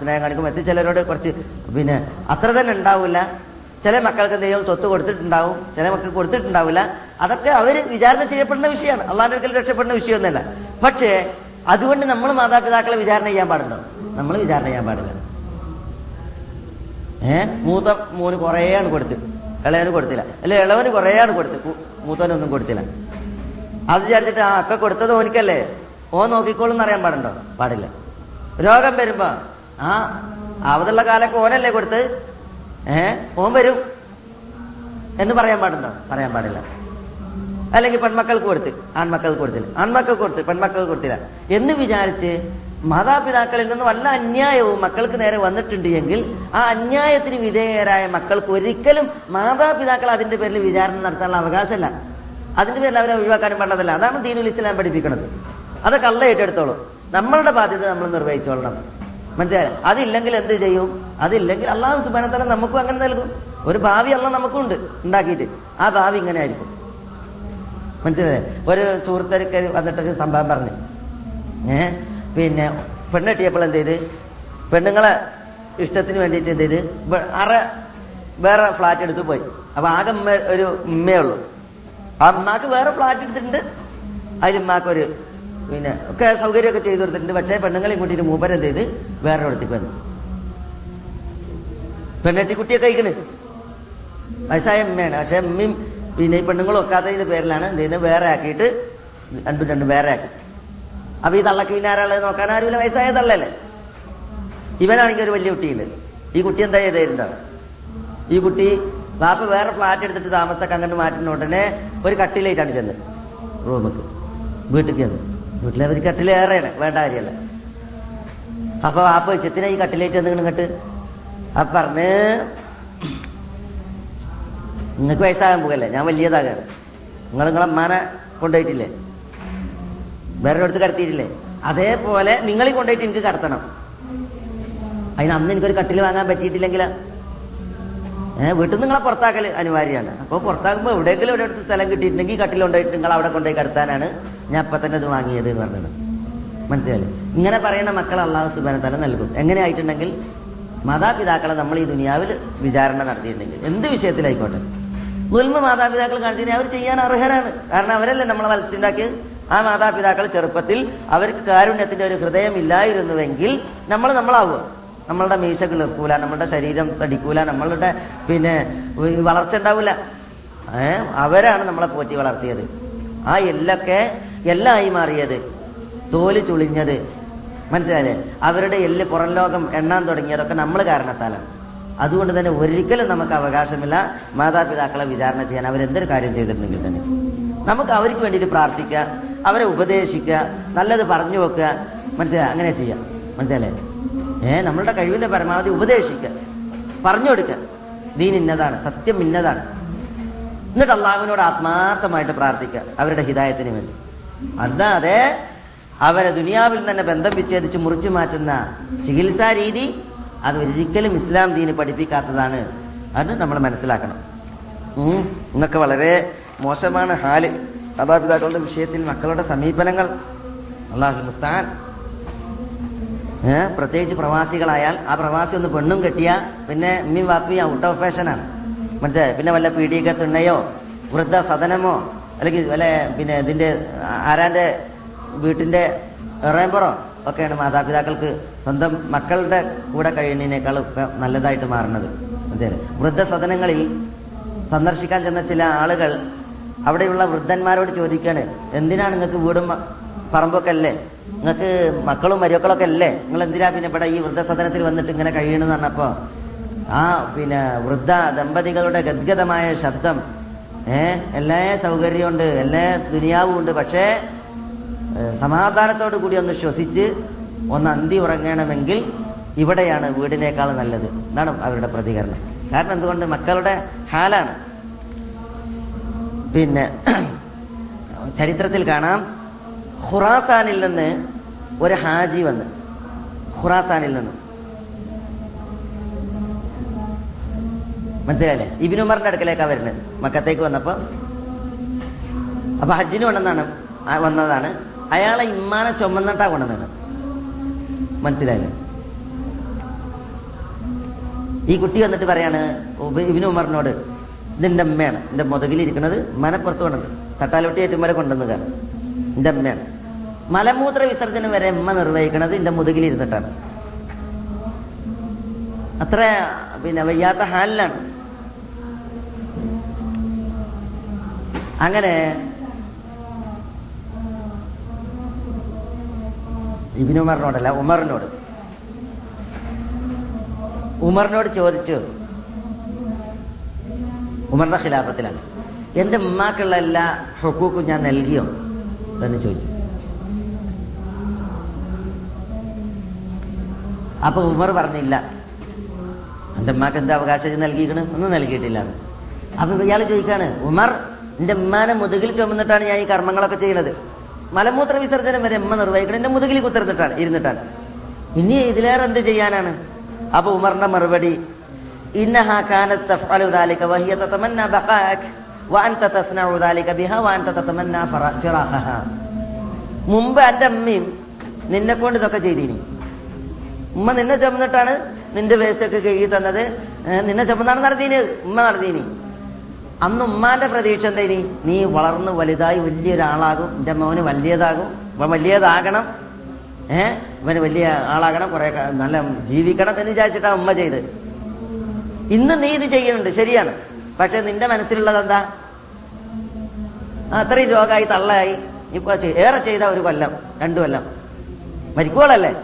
സ്നേഹം കാണിക്കും മറ്റു ചിലരോട് കുറച്ച് പിന്നെ അത്ര തന്നെ ഉണ്ടാവില്ല ചില മക്കൾക്ക് എന്തെങ്കിലും സ്വത്ത് കൊടുത്തിട്ടുണ്ടാവും ചില മക്കൾക്ക് കൊടുത്തിട്ടുണ്ടാവില്ല. അതൊക്കെ അവർ വിചാരണ ചെയ്യപ്പെടുന്ന വിഷയമാണ്. അള്ളാന്റെ അടുക്കൽ രക്ഷപ്പെടുന്ന വിഷയമൊന്നുമല്ല. പക്ഷേ അതുകൊണ്ട് നമ്മൾ മാതാപിതാക്കളെ വിചാരണ ചെയ്യാൻ പാടുണ്ടോ നമ്മൾ വിചാരണ ചെയ്യാൻ പാടില്ല. ഏ? മൂത്ത മോന് കുറേയാണ് കൊടുത്ത്. ഇളയന് കൊടുത്തില്ല. അല്ല ഇളവന് കുറേയാണ് കൊടുത്ത്. മൂത്തവനൊന്നും കൊടുത്തില്ല. അത് വിചാരിച്ചിട്ട് ആ ഒക്കെ കൊടുത്തത് ഓനിക്കല്ലേ? ഓ നോക്കിക്കോളും അറിയാൻ പാടുണ്ടോ? പാടില്ല. രോഗം വരുമ്പോ. ആ ആവതുള്ള കാലൊക്കെ ഓനല്ലേ കൊടുത്ത്? ഏ ഓൻ വരും. എന്ന് പറയാൻ പാടുണ്ടോ? പറയാൻ പാടില്ല. അല്ലെങ്കിൽ പെൺമക്കൾക്ക് കൊടുത്ത് ആൺമക്കൾക്ക് കൊടുത്തില്ല. ആൺമക്കൾക്ക് കൊടുത്ത് പെൺമക്കൾക്ക് കൊടുത്തില്ല. എന്ന് വിചാരിച്ച് മാതാപിതാക്കളിൽ നിന്ന് വല്ല അന്യായവും മക്കൾക്ക് നേരെ വന്നിട്ടുണ്ട് എങ്കിൽ ആ അന്യായത്തിന് വിധേയരായ മക്കൾക്ക് ഒരിക്കലും മാതാപിതാക്കൾ അതിന്റെ പേരിൽ വിചാരണ നടത്താനുള്ള അവകാശമല്ല. അതിന്റെ പേരിൽ അവരെ ഒഴിവാക്കാനും പാടില്ല അതാണ് ദീനുൽ ഇസ്ലാം പഠിപ്പിക്കുന്നത്. അതൊക്കെ അല്ല ഏറ്റെടുത്തോളൂ. നമ്മളുടെ ബാധ്യത നമ്മൾ നിർവഹിച്ചോളണം. മനസ്സിലായോ? അതില്ലെങ്കിൽ എന്ത് ചെയ്യും? അതില്ലെങ്കിൽ അള്ളാഹു സുബാനത്തല നമുക്കും അങ്ങനെ നൽകും. ഒരു ഭാവി അല്ല നമുക്കുണ്ട് ഉണ്ടാക്കിയിട്ട്. ആ ഭാവി ഇങ്ങനെ ആയിരിക്കും. മനസ്സിലായേ? ഒരു സുഹൃത്തൊക്കെ വന്നിട്ടൊരു സംഭവം പറഞ്ഞു. ഏ? പിന്നെ പെണ്ണെട്ടിയപ്പോൾ എന്ത് ചെയ്ത്? പെണ്ണുങ്ങളെ ഇഷ്ടത്തിന് വേണ്ടിയിട്ട് എന്ത് ചെയ്ത്? അറ വേറെ ഫ്ലാറ്റ് എടുത്ത് പോയി. അപ്പൊ ആകെ ഒരു ഉമ്മയേ ഉള്ളൂ. ആ ഉമ്മാക്ക് വേറെ ഫ്ലാറ്റ് എടുത്തിട്ടുണ്ട്. അതിൽ ഒരു പിന്നെ ഒക്കെ സൗകര്യമൊക്കെ ചെയ്തു കൊടുത്തിട്ടുണ്ട്. പക്ഷേ പെണ്ണുങ്ങളെ കൂട്ടിയിട്ട് മൂപ്പര് എന്ത് ചെയ്ത്? വേറെ ഇടത്തേക്ക് വന്നു. പെണ്ണെട്ടി കുട്ടിയൊക്കെ കഴിക്കണ്. വയസ്സായ അമ്മയാണ് പക്ഷെ അമ്മയും പിന്നെ ഈ പെണ്ണുങ്ങളും ഒക്കാത്തതിന്റെ പേരിലാണ് എന്ത് ചെയ്യുന്നത്? വേറെ ആക്കിയിട്ട് രണ്ടും രണ്ടും വേറെ ആക്കി. അപ്പൊ ഈ തള്ളക്ക് പിന്നെ ആരാളെ നോക്കാൻ ആരുമില്ല. വയസ്സായ തള്ളല്ലേ ഇവനാണെങ്കിൽ ഒരു വലിയ കുട്ടിയുണ്ട്. ഈ കുട്ടി എന്താ ചെയ്തിട്ടുണ്ടാവും ഈ കുട്ടി ബാപ്പ വേറെ ഫ്ലാറ്റ് എടുത്തിട്ട് താമസമൊക്കെ അങ്ങോട്ട് മാറ്റുന്ന ഉടനെ ഒരു കട്ടിലേറ്റാണ് ചെന്ന് റൂമിക്ക്. വീട്ടിൽ ചെന്ന് വീട്ടിലെ ഒരു കട്ടിലേറെയാണ് വേണ്ട കാര്യമല്ല. അപ്പൊ ആ വെച്ചത്തിനാ ഈ കട്ടിലേറ്റ് എന്തെങ്കിലും ഇങ്ങോട്ട്? ആ പറഞ്ഞ് നിങ്ങൾക്ക് വയസ്സാകാൻ പോകല്ലേ? ഞാൻ വലിയതാകാണ്. നിങ്ങൾ നിങ്ങളെ അമ്മാനെ കൊണ്ടുപോയിട്ടില്ലേ? വേറെ അടുത്ത് കടത്തിയിട്ടില്ലേ? അതേപോലെ നിങ്ങളീ കൊണ്ടുപോയിട്ട് എനിക്ക് കടത്തണം. അതിന് അന്ന് എനിക്കൊരു കട്ടിൽ വാങ്ങാൻ പറ്റിയിട്ടില്ലെങ്കിൽ ഏഹ് വീട്ടിൽ നിങ്ങളെ പുറത്താക്കൽ അനിവാര്യമാണ്. അപ്പോൾ പുറത്താക്കുമ്പോൾ എവിടെയെങ്കിലും ഒരിടത്ത് സ്ഥലം കിട്ടിയിട്ടുണ്ടെങ്കിൽ കട്ടിൽ കൊണ്ടുപോയിട്ട് നിങ്ങൾ അവിടെ കൊണ്ടുപോയി കടത്താനാണ് ഞാൻ അപ്പൊ തന്നെ ഇത് വാങ്ങിയത് എന്ന് പറഞ്ഞത്. മനസ്സിലായി ഇങ്ങനെ പറയുന്ന മക്കളെ അള്ളാഹു സുബാന തല നൽകും. എങ്ങനെ ആയിട്ടുണ്ടെങ്കിൽ മാതാപിതാക്കളെ നമ്മൾ ഈ ദുനിയാവിൽ വിചാരണ നടത്തിയിട്ടുണ്ടെങ്കിൽ എന്ത് വിഷയത്തിലായിക്കോട്ടെ? മുൽമ മാതാപിതാക്കൾ കാണിച്ചിട്ടുണ്ടെങ്കിൽ അവർ ചെയ്യാൻ അർഹരാണ്. കാരണം അവരല്ലേ നമ്മളെ വലത്തിണ്ടാക്കിയത് ആ മാതാപിതാക്കൾ ചെറുപ്പത്തിൽ അവർക്ക് കാരുണ്യത്തിന്റെ ഒരു ഹൃദയം ഇല്ലായിരുന്നുവെങ്കിൽ നമ്മൾ നമ്മളാവുക. നമ്മളുടെ മീശ കിളിർക്കൂല നമ്മളുടെ ശരീരം തടിക്കൂല നമ്മളുടെ പിന്നെ വളർച്ച ഉണ്ടാവില്ല. ഏഹ് അവരാണ് നമ്മളെ പോറ്റി വളർത്തിയത്. ആ എല്ലൊക്കെ എല്ലായി മാറിയത്. തോൽ ചുളിഞ്ഞത്. മനസ്സിലായില്ലേ? അവരുടെ എല്ല് പുറം ലോകം എണ്ണാൻ തുടങ്ങിയതൊക്കെ നമ്മൾ കാരണത്താലാണ്. അതുകൊണ്ട് തന്നെ ഒരിക്കലും നമുക്ക് അവകാശമില്ല മാതാപിതാക്കളെ വിചാരണ ചെയ്യാൻ അവരെന്തൊരു കാര്യം ചെയ്തിട്ടുണ്ടെങ്കിൽ തന്നെ. നമുക്ക് അവർക്ക് വേണ്ടിയിട്ട് പ്രാർത്ഥിക്കുക അവരെ ഉപദേശിക്കുക നല്ലത് പറഞ്ഞു വെക്കുക. മനസ്സിലായി? അങ്ങനെ ചെയ്യാം. മനസ്സിലല്ലേ ഏ നമ്മളുടെ കഴിവിന്റെ പരമാവധി ഉപദേശിക്കുക. പറഞ്ഞു കൊടുക്കുക. ദീൻ ഇന്നതാണ് സത്യം ഇന്നതാണ്. എന്നിട്ട് അള്ളാഹുവിനോട് ആത്മാർത്ഥമായിട്ട് പ്രാർത്ഥിക്കുക. അവരുടെ ഹിതായത്തിന് വേണ്ടി. അല്ലാതെ അവരെ ദുനിയാവിൽ തന്നെ ബന്ധം വിച്ഛേദിച്ച് മുറിച്ചു മാറ്റുന്ന ചികിത്സാ രീതി അത് ഒരിക്കലും ഇസ്ലാം ദീന് പഠിപ്പിക്കാത്തതാണ് അത് നമ്മൾ മനസ്സിലാക്കണം. ഇന്നൊക്കെ വളരെ മോശമാണ് ഹാൽ. മാതാപിതാക്കളുടെ വിഷയത്തിൽ മക്കളുടെ സമീപനങ്ങൾ. അള്ളാഹു പ്രത്യേകിച്ച് പ്രവാസികളായാൽ ആ പ്രവാസി ഒന്ന് പെണ്ണും കെട്ടിയ പിന്നെ ഉമ്മയും വാപ്പിയും ഔട്ട് ഓഫ് ഫാഷനാണ്. മനസ്സിലായി? പിന്നെ വല്ല പീഡിക തിണ്ണയോ വൃദ്ധ സദനമോ? അല്ലെങ്കിൽ വല്ല പിന്നെ ഇതിന്റെ ആരാന്റെ വീട്ടിന്റെ എറയമ്പുറോ ഒക്കെയാണ് മാതാപിതാക്കൾക്ക് സ്വന്തം മക്കളുടെ കൂടെ കഴിയുന്നതിനേക്കാൾ നല്ലതായിട്ട് മാറുന്നത്. അതെ. വൃദ്ധസദനങ്ങളിൽ സന്ദർശിക്കാൻ ചെന്ന ചില ആളുകൾ അവിടെയുള്ള വൃദ്ധന്മാരോട് ചോദിക്കാണ് എന്തിനാണ് നിങ്ങൾക്ക് വീടും പറമ്പൊക്കെ അല്ലേ? നിങ്ങൾക്ക് മക്കളും മരുമക്കളൊക്കെ അല്ലേ? നിങ്ങൾ എന്തിനാ പിന്നെ ഇവിടെ ഈ വൃദ്ധസദനത്തിൽ വന്നിട്ട് ഇങ്ങനെ കഴിയണമെന്ന് പറഞ്ഞപ്പോ ആ പിന്നെ വൃദ്ധ ദമ്പതികളുടെ ഗദ്ഗതമായ ശബ്ദം ഏ? എല്ലാ സൗകര്യമുണ്ട് എല്ലാ ദുനിയാവും ഉണ്ട് പക്ഷേ സമാധാനത്തോടു കൂടി ഒന്ന് ശ്വസിച്ച് ഒന്ന് അന്തി ഉറങ്ങണമെങ്കിൽ ഇവിടെയാണ് വീടിനേക്കാൾ നല്ലത്. എന്നാണ് അവരുടെ പ്രതികരണം. കാരണം എന്തുകൊണ്ട്? മക്കളുടെ ഹാലാണ്. പിന്നെ ചരിത്രത്തിൽ കാണാം. ഖുറാസാനിൽ നിന്ന് ഒരു ഹാജി വന്ന്. ഖുറാസാനിൽ നിന്ന്. മനസ്സിലായില്ലേ? ഇബിനുമാറിന്റെ അടുക്കലേക്കാ വരുന്നത്. മക്കത്തേക്ക് വന്നപ്പോ അപ്പൊ ഹജ്ജിന് കൊണ്ടെന്നാണ് വന്നതാണ്. അയാളെ ഇമ്മാനെ ചുമന്നിട്ടാ കൊണ്ടുവന്നത്. മനസ്സിലായില്ലേ? ഈ കുട്ടി വന്നിട്ട് പറയാണ് ഇബിനു ഉമറിനോട് ഇതിന്റെ അമ്മയാണ് എന്റെ മുതകിലിരിക്കുന്നത് മനപ്പുറത്ത് കൊണ്ടത് തട്ടാലോട്ടി ഏറ്റുമല കൊണ്ടുവന്നതാണ്. എന്റെ അമ്മയാണ് മലമൂത്ര വിസർജനം വരെ അമ്മ നിർവഹിക്കുന്നത് എന്റെ മുതുകിലിരുന്നിട്ടാണ്. അത്ര പിന്നെ വയ്യാത്ത ഹാലിലാണ്. അങ്ങനെ ഇബിന് ഉമറിനോടല്ല ഉമറിനോട്. ഉമറിനോട് ചോദിച്ചു. ഉമറിന്റെ ഖിലാഫത്തിലാണ്. എന്റെ ഉമ്മാക്കുള്ള എല്ലാ ഹുക്കൂക്കും ഞാൻ നൽകിയോ? എന്ന് ചോദിച്ചു. അപ്പൊ ഉമർ പറഞ്ഞില്ല. എന്റെ ഉമ്മാക്ക് എന്താ അവകാശം നൽകിയിരിക്കണം? ഒന്നും നൽകിയിട്ടില്ല. അപ്പൊ ഇയാൾ ചോദിക്കാണ് ഉമർ എന്റെ ഉമ്മാനെ മുതുകിൽ ചുമന്നിട്ടാണ് ഞാൻ ഈ കർമ്മങ്ങളൊക്കെ ചെയ്യുന്നത്. മലമൂത്ര വിസർജനം വരെ ഉമ്മ നിർവഹിക്കണം. എന്റെ മുതുകിൽ കുത്തിരുന്നിട്ടാണ് ഇരുന്നിട്ടാണ്. ഇനി ഇതിലേറെ എന്ത് ചെയ്യാനാണ്? അപ്പൊ ഉമറിന്റെ മറുപടി മുമ്പ് എന്റെ അമ്മയും നിന്നെ കൊണ്ട് ഇതൊക്കെ ചെയ്തിനി. ഉമ്മ നിന്നെ ചുമന്നിട്ടാണ് നിന്റെ വേസ്റ്റൊക്കെ കഴുകി തന്നത്. നിന്നെ ചുമന്നാണ് നടത്തിയത്. ഉമ്മ നടത്തിനി അന്ന് ഉമ്മാന്റെ പ്രതീക്ഷ എന്തേനി നീ വളർന്ന് വലുതായി വലിയൊരാളാകും. എന്റെ മോന് വലിയതാകും. അപ്പൊ വലിയതാകണം. ഏ? ഇവന് വലിയ ആളാകണം. കുറെ നല്ല ജീവിക്കണം എന്ന് വിചാരിച്ചിട്ടാ ഉമ്മ ചെയ്ത്. ഇന്ന് നീ ഇത് ചെയ്യുന്നുണ്ട് ശരിയാണ്. പക്ഷെ നിന്റെ മനസ്സിലുള്ളത് എന്താ? അത്രയും രോഗമായി തള്ളയായി. ഇപ്പൊ ഏറെ ചെയ്ത ഒരു കൊല്ലം രണ്ടു കൊല്ലം. മരിക്കുവോളല്ലേ?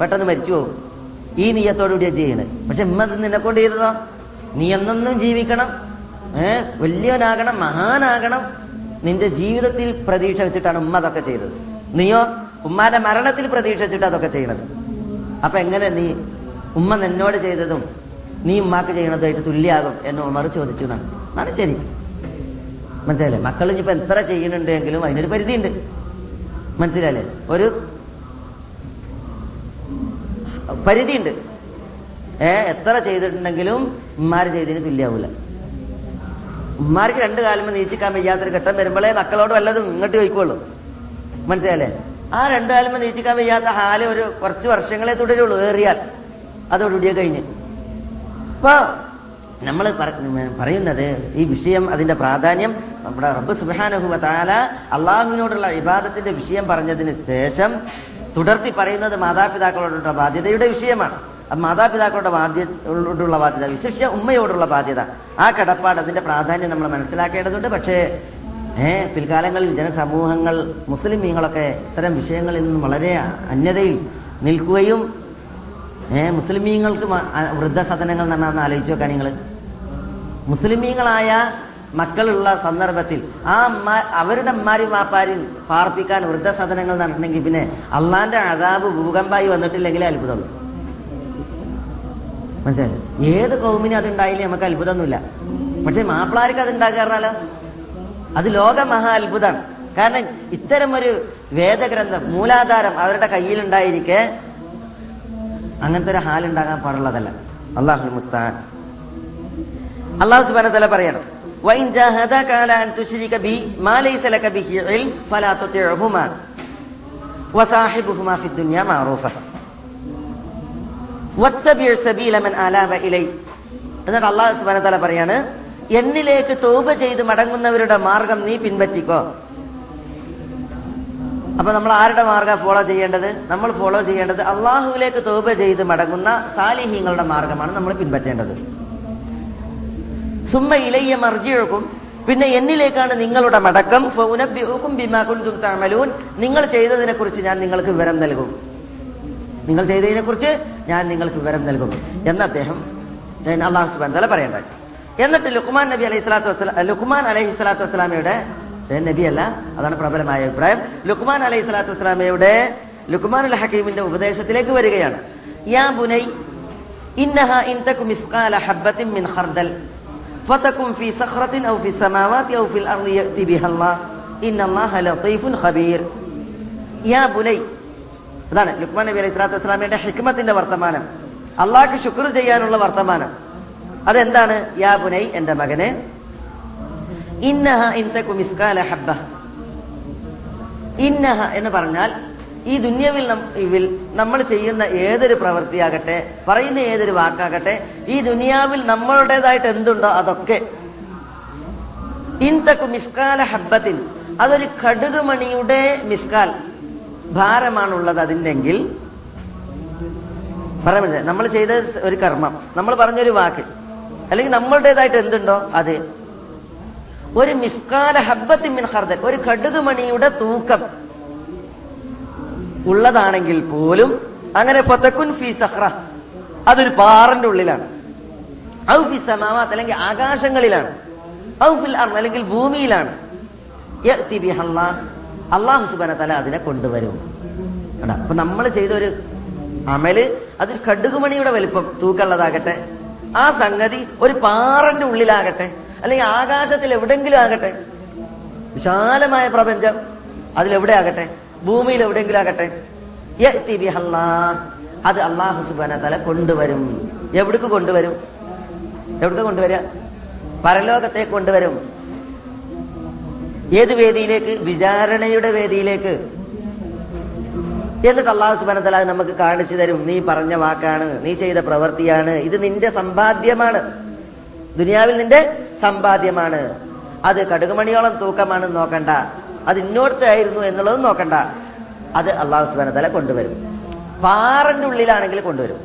പെട്ടെന്ന് മരിച്ചു പോകും. ഈ നീയത്തോടുകൂടിയാ ചെയ്യണത് പക്ഷെ ഉമ്മ നിന്നെ കൊണ്ട് ചെയ്തതോ? നീ എന്നെന്നും ജീവിക്കണം. ഏ? വലിയവനാകണം മഹാനാകണം. നിന്റെ ജീവിതത്തിൽ പ്രതീക്ഷ വെച്ചിട്ടാണ് ഉമ്മ അതൊക്കെ ചെയ്തത്. നീയോ? ഉമ്മാന്റെ മരണത്തിൽ പ്രതീക്ഷ വെച്ചിട്ട് അതൊക്കെ ചെയ്യണത്. അപ്പൊ എങ്ങനെ നീ ഉമ്മ നിന്നോട് ചെയ്തതും നീ ഉമ്മാക്ക് ചെയ്യണതായിട്ട് തുല്യാകും എന്ന് ഉമർ ചോദിച്ചു എന്നാണ്. അതാണ് ശരി. മനസ്സിലായില്ലേ? മക്കൾ ഇനിയിപ്പോ എത്ര ചെയ്യണുണ്ടെങ്കിലും അതിനൊരു പരിധിയുണ്ട്. മനസ്സിലായില്ലേ? ഒരു പരിധിയുണ്ട്. ഏ? എത്ര ചെയ്തിട്ടുണ്ടെങ്കിലും ഉമ്മാര് ചെയ്തതിന് തുല്യാവൂല. ഉമ്മാർക്ക് രണ്ടു കാലം നീച്ചിക്കാൻ വയ്യാത്തൊരു ഘട്ടം വരുമ്പോഴേ മക്കളോട് വല്ലതും ഇങ്ങോട്ട് ചോദിക്കുള്ളൂ. മനസ്സിലായല്ലേ? ആ രണ്ടു കാലം നീച്ചിക്കാൻ വയ്യാത്ത ഹാൽ ഒരു കുറച്ച് വർഷങ്ങളെ തുടരുള്ളൂ ഏറിയാൽ. അതോടുകൂടിയ കഴിഞ്ഞ്. അപ്പൊ നമ്മൾ പറയുന്നത് ഈ വിഷയം അതിന്റെ പ്രാധാന്യം നമ്മുടെ റബ്ബ് സുബാനഹുവ താല അള്ളാഹുവിനോടുള്ള വിവാദത്തിന്റെ വിഷയം പറഞ്ഞതിന് ശേഷം തുടർത്തി പറയുന്നത് മാതാപിതാക്കളോടുള്ള ബാധ്യതയുടെ വിഷയമാണ്. മാതാപിതാക്കളുടെ ബാധ്യതയോടുള്ള ബാധ്യത വിശിഷ്യ ഉമ്മയോടുള്ള ബാധ്യത. ആ കടപ്പാട് അതിന്റെ പ്രാധാന്യം നമ്മൾ മനസ്സിലാക്കേണ്ടതുണ്ട്. പക്ഷേ ഏഹ് പിൽക്കാലങ്ങളിൽ ജനസമൂഹങ്ങൾ മുസ്ലിമീങ്ങളൊക്കെ ഇത്തരം വിഷയങ്ങളിൽ നിന്നും വളരെ അന്യതയിൽ നിൽക്കുകയും ഏഹ് മുസ്ലിമീങ്ങൾക്ക് വൃദ്ധസദനങ്ങൾ എന്ന് ആലോചിച്ചു നോക്കാൻ നിങ്ങൾ മുസ്ലിമീങ്ങളായ മക്കളുള്ള സന്ദർഭത്തിൽ ആ അവരുടെ അമ്മാരും വാപ്പാരും പാർപ്പിക്കാൻ വൃദ്ധസദനങ്ങൾ നടന്നെങ്കിൽ പിന്നെ അള്ളാന്റെ അതാബ് ഭൂകമ്പായി വന്നിട്ടില്ലെങ്കിലേ അത്ഭുതമുള്ളൂ. മനസ്സിലായി ഏത് കൗമിനും അത് ഉണ്ടായില്ലേ നമുക്ക് അത്ഭുതമൊന്നുമില്ല പക്ഷെ മാപ്പിളാർക്ക് അത് ഉണ്ടാക്കാറിനാലോ അത് ലോക മഹാ അത്ഭുതമാണ് കാരണം ഇത്തരം ഒരു വേദഗ്രന്ഥം മൂലാധാരം അവരുടെ കയ്യിലുണ്ടായിരിക്കെ അങ്ങനത്തെ ഒരു ഹാലുണ്ടാകാൻ പാടുള്ളതല്ല അള്ളാഹു മുസ്താൻ അള്ളാഹു സുബാന തല പറയണം وإن جاهداك على أن تشرك بي ما ليس لك به علم فلا تطعهما وصاحبهما في الدنيا معروفا എന്നിട്ട് അള്ളാഹു സുബാന പറയാണ് എന്നിലേക്ക് തോപ ചെയ്ത് മടങ്ങുന്നവരുടെ മാർഗം നീ പിൻപറ്റിക്കോ. അപ്പൊ നമ്മൾ ആരുടെ മാർഗം ഫോളോ ചെയ്യേണ്ടത്? നമ്മൾ ഫോളോ ചെയ്യേണ്ടത് അള്ളാഹുവിലേക്ക് തോപ ചെയ്ത് മടങ്ങുന്ന സാലിഹീങ്ങളുടെ മാർഗമാണ് നമ്മൾ പിൻപറ്റേണ്ടത്. സുമ്മ ഇലയ്യ മർജിഴക്കും പിന്നെ എന്നിലേക്കാണ് നിങ്ങളുടെ മടക്കം. നിങ്ങൾ ചെയ്തതിനെ കുറിച്ച് ഞാൻ നിങ്ങൾക്ക് വിവരം നൽകും. നിങ്ങൾ ചെയ്തതിനെ കുറിച്ച് ഞാൻ നിങ്ങൾക്ക് വിവരം നൽകും എന്ന് അദ്ദേഹം എന്ന് അള്ളാഹു സുബാൻ തല പറയണ്ടായി എന്നിട്ട് ലുക്മാൻ നബി അലൈഹി സ്വലാത്തു വസ്സലാം ലുക്മാൻ അലൈഹി സ്വലാത്തു വസ്സലാമയുടെ നബി അല്ല അതാണ് പ്രബലമായ അഭിപ്രായം ലുക്മാൻ അലൈഹി സ്വലാത്തു വസ്സലാമയുടെ ലുക്മാൻ അൽ ഹക്കീമിന്റെ ഉപദേശത്തിലേക്ക് വരികയാണ് യാ ബുനൈ ഇന്നഹ ഇൻ തകു മിസ്കാല ഹബ്ബത്തിൻ മിൻ ഖർദൽ فتكن في صخرة أو في السماوات أو في الأرض يأتي بها الله إن الله لطيف خبير يا بني അതാണ് ലുക്മാൻ നബി അലൈഹി സ്വലാത്തു വസ്സലാമിയുടെ ഹിക്മത്തിന്റെ വർത്തമാനം. അള്ളാഹ്ക്ക് ശുക്ർ ചെയ്യാനുള്ള വർത്തമാനം. അതെന്താണ്? യാ പുനൈ എന്റെ മകനെ. ഇന്നഹ ഇൻതകു ഹബ്ബ. ഇന്നഹ എന്ന് പറഞ്ഞാൽ ഈ ദുന്യവിൽ നമ്മൾ ചെയ്യുന്ന ഏതൊരു പ്രവൃത്തിയാകട്ടെ പറയുന്ന ഏതൊരു വാക്കാകട്ടെ ഈ ദുനിയാവിൽ നമ്മളുടേതായിട്ട് എന്തുണ്ടോ അതൊക്കെ. ഇൻതക്കു മിസ്കാല ഹബ്ബത്തിൻ. അതൊരു കടുകുമണിയുടെ മിസ്കാൽ. ഭാരമാണുള്ളത് അതിന്റെങ്കിൽ പറയാൻ നമ്മൾ ചെയ്ത ഒരു കർമ്മം നമ്മൾ പറഞ്ഞൊരു വാക്ക് അല്ലെങ്കിൽ നമ്മളുടേതായിട്ട് എന്തുണ്ടോ അത്. ഒരു മിസ്കാല ഹബ്ബത്തിൻ ഹർദൻ ഒരു കടുകുമണിയുടെ തൂക്കം ഉള്ളതാണെങ്കിൽ പോലും അങ്ങനെ പൊത്തക്കുൻ ഫി സഹ്റ അതൊരു പാറന്റെ ഉള്ളിലാണ്. ഔ ഫി സമാവാത്ത് അല്ലെങ്കിൽ ആകാശങ്ങളിലാണ്. ഔ ഫിൽ അല്ലെങ്കിൽ ഭൂമിയിലാണ്. അള്ളാഹു സുബാന തല അതിനെ കൊണ്ടുവരും. അപ്പൊ നമ്മൾ ചെയ്ത ഒരു അമൽ അതൊരു കടുകുമണിയുടെ വലിപ്പം തൂക്കുള്ളതാകട്ടെ ആ സംഗതി ഒരു പാറന്റെ ഉള്ളിലാകട്ടെ. അല്ലെങ്കിൽ ആകാശത്തിൽ എവിടെങ്കിലും ആകട്ടെ. വിശാലമായ പ്രപഞ്ചം അതിലെവിടെ ആകട്ടെ? ഭൂമിയിൽ എവിടെയെങ്കിലും ആകട്ടെ. അത് അള്ളാഹു സുബാന തല കൊണ്ടുവരും. എവിടേക്ക് കൊണ്ടുവരും? എവിടേക്ക് കൊണ്ടുവരിക പരലോകത്തേക്ക് കൊണ്ടുവരും. ഏത് വേദിയിലേക്ക്? വിചാരണയുടെ വേദിയിലേക്ക്. എന്നിട്ട് അള്ളാഹു സുബാന തല നമുക്ക് കാണിച്ചു തരും. നീ പറഞ്ഞ വാക്കാണ്. നീ ചെയ്ത പ്രവൃത്തിയാണ്. ഇത് നിന്റെ സമ്പാദ്യമാണ്. ദുനിയാവിൽ നിന്റെ സമ്പാദ്യമാണ്. അത് കടുകുമണിയോളം തൂക്കമാണെന്ന് നോക്കണ്ട. അത് ഇന്നോടത്തായിരുന്നു എന്നുള്ളത് നോക്കണ്ട. അത് അള്ളാഹു സുബാന തല കൊണ്ടുവരും. പാറന്റെ ഉള്ളിലാണെങ്കിൽ കൊണ്ടുവരും.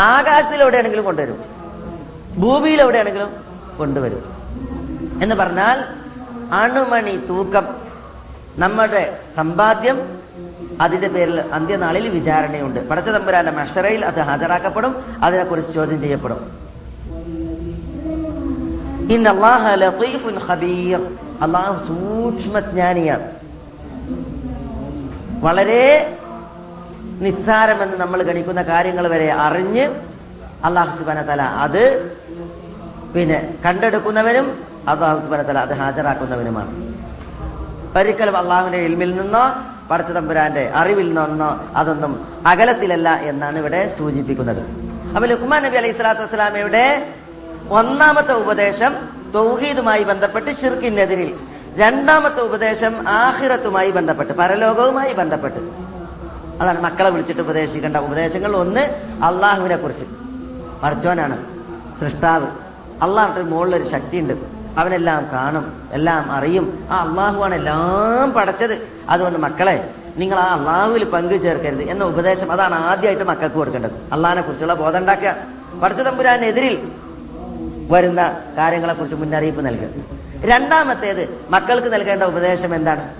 ആകാശത്തിൽ എവിടെയാണെങ്കിലും കൊണ്ടുവരും. ഭൂമിയിൽ എവിടെയാണെങ്കിലും കൊണ്ടുവരും. എന്ന് പറഞ്ഞാൽ അണുമണി തൂക്കം. നമ്മുടെ സമ്പാദ്യം അതിന്റെ പേരിൽ അന്ത്യനാളിൽ വിചാരണയുണ്ട്. പടച്ച തമ്പുരാന്റെ മഷറയിൽ അത് ഹാജരാക്കപ്പെടും അതിനെക്കുറിച്ച് ചോദ്യം ചെയ്യപ്പെടും. സൂക്ഷ്മജ്ഞാനിയാണ്. വളരെ നിസ്സാരമെന്ന് നമ്മൾ ഗണിക്കുന്ന കാര്യങ്ങൾ വരെ അറിഞ്ഞ് അള്ളാഹു സുബാന തല അത് പിന്നെ കണ്ടെടുക്കുന്നവനും അള്ളാഹു സുബാന തല അത് ഹാജരാക്കുന്നവനുമാണ്. ഒരിക്കലും അള്ളാഹുവിന്റെ ഇൽമിൽ നിന്നോ പടച്ച തമ്പുരാന്റെ അറിവിൽ നിന്നോ അതൊന്നും അകലത്തിലല്ല എന്നാണ് ഇവിടെ സൂചിപ്പിക്കുന്നത്. അപ്പൊ ലുക്മാൻ നബി അലൈഹി സ്വലാത്തു വസ്സലാമയുടെ ഒന്നാമത്തെ ഉപദേശം തൗഹീദുമായി ബന്ധപ്പെട്ട് ഷിർക്കിനെതിരിൽ രണ്ടാമത്തെ ഉപദേശം ആഹിറത്തുമായി ബന്ധപ്പെട്ട് പരലോകവുമായി ബന്ധപ്പെട്ട്. അതാണ് മക്കളെ വിളിച്ചിട്ട് ഉപദേശിക്കേണ്ട ഉപദേശങ്ങൾ ഒന്ന് അള്ളാഹുവിനെ കുറിച്ച് മർച്ചോനാണ് സൃഷ്ടാവ് അള്ളാഹുന്റെ മുകളിലൊരു ശക്തിയുണ്ട്. അവനെല്ലാം കാണും എല്ലാം അറിയും. ആ അള്ളാഹുവാണ് എല്ലാം പടച്ചത്. അതുകൊണ്ട് മക്കളെ നിങ്ങൾ ആ അള്ളാഹുവിൽ പങ്കു ചേർക്കരുത് എന്ന ഉപദേശം അതാണ് ആദ്യമായിട്ട് മക്കൾക്ക് കൊടുക്കേണ്ടത്. അള്ളാഹിനെ കുറിച്ചുള്ള ബോധം ഉണ്ടാക്കുക. പടച്ച തമ്പുരാനെതിരിൽ വരുന്ന കാര്യങ്ങളെ കുറിച്ച് മുന്നറിയിപ്പ് നൽകുക. രണ്ടാമത്തേത് മക്കൾക്ക് നൽകേണ്ട ഉപദേശം എന്താണ്?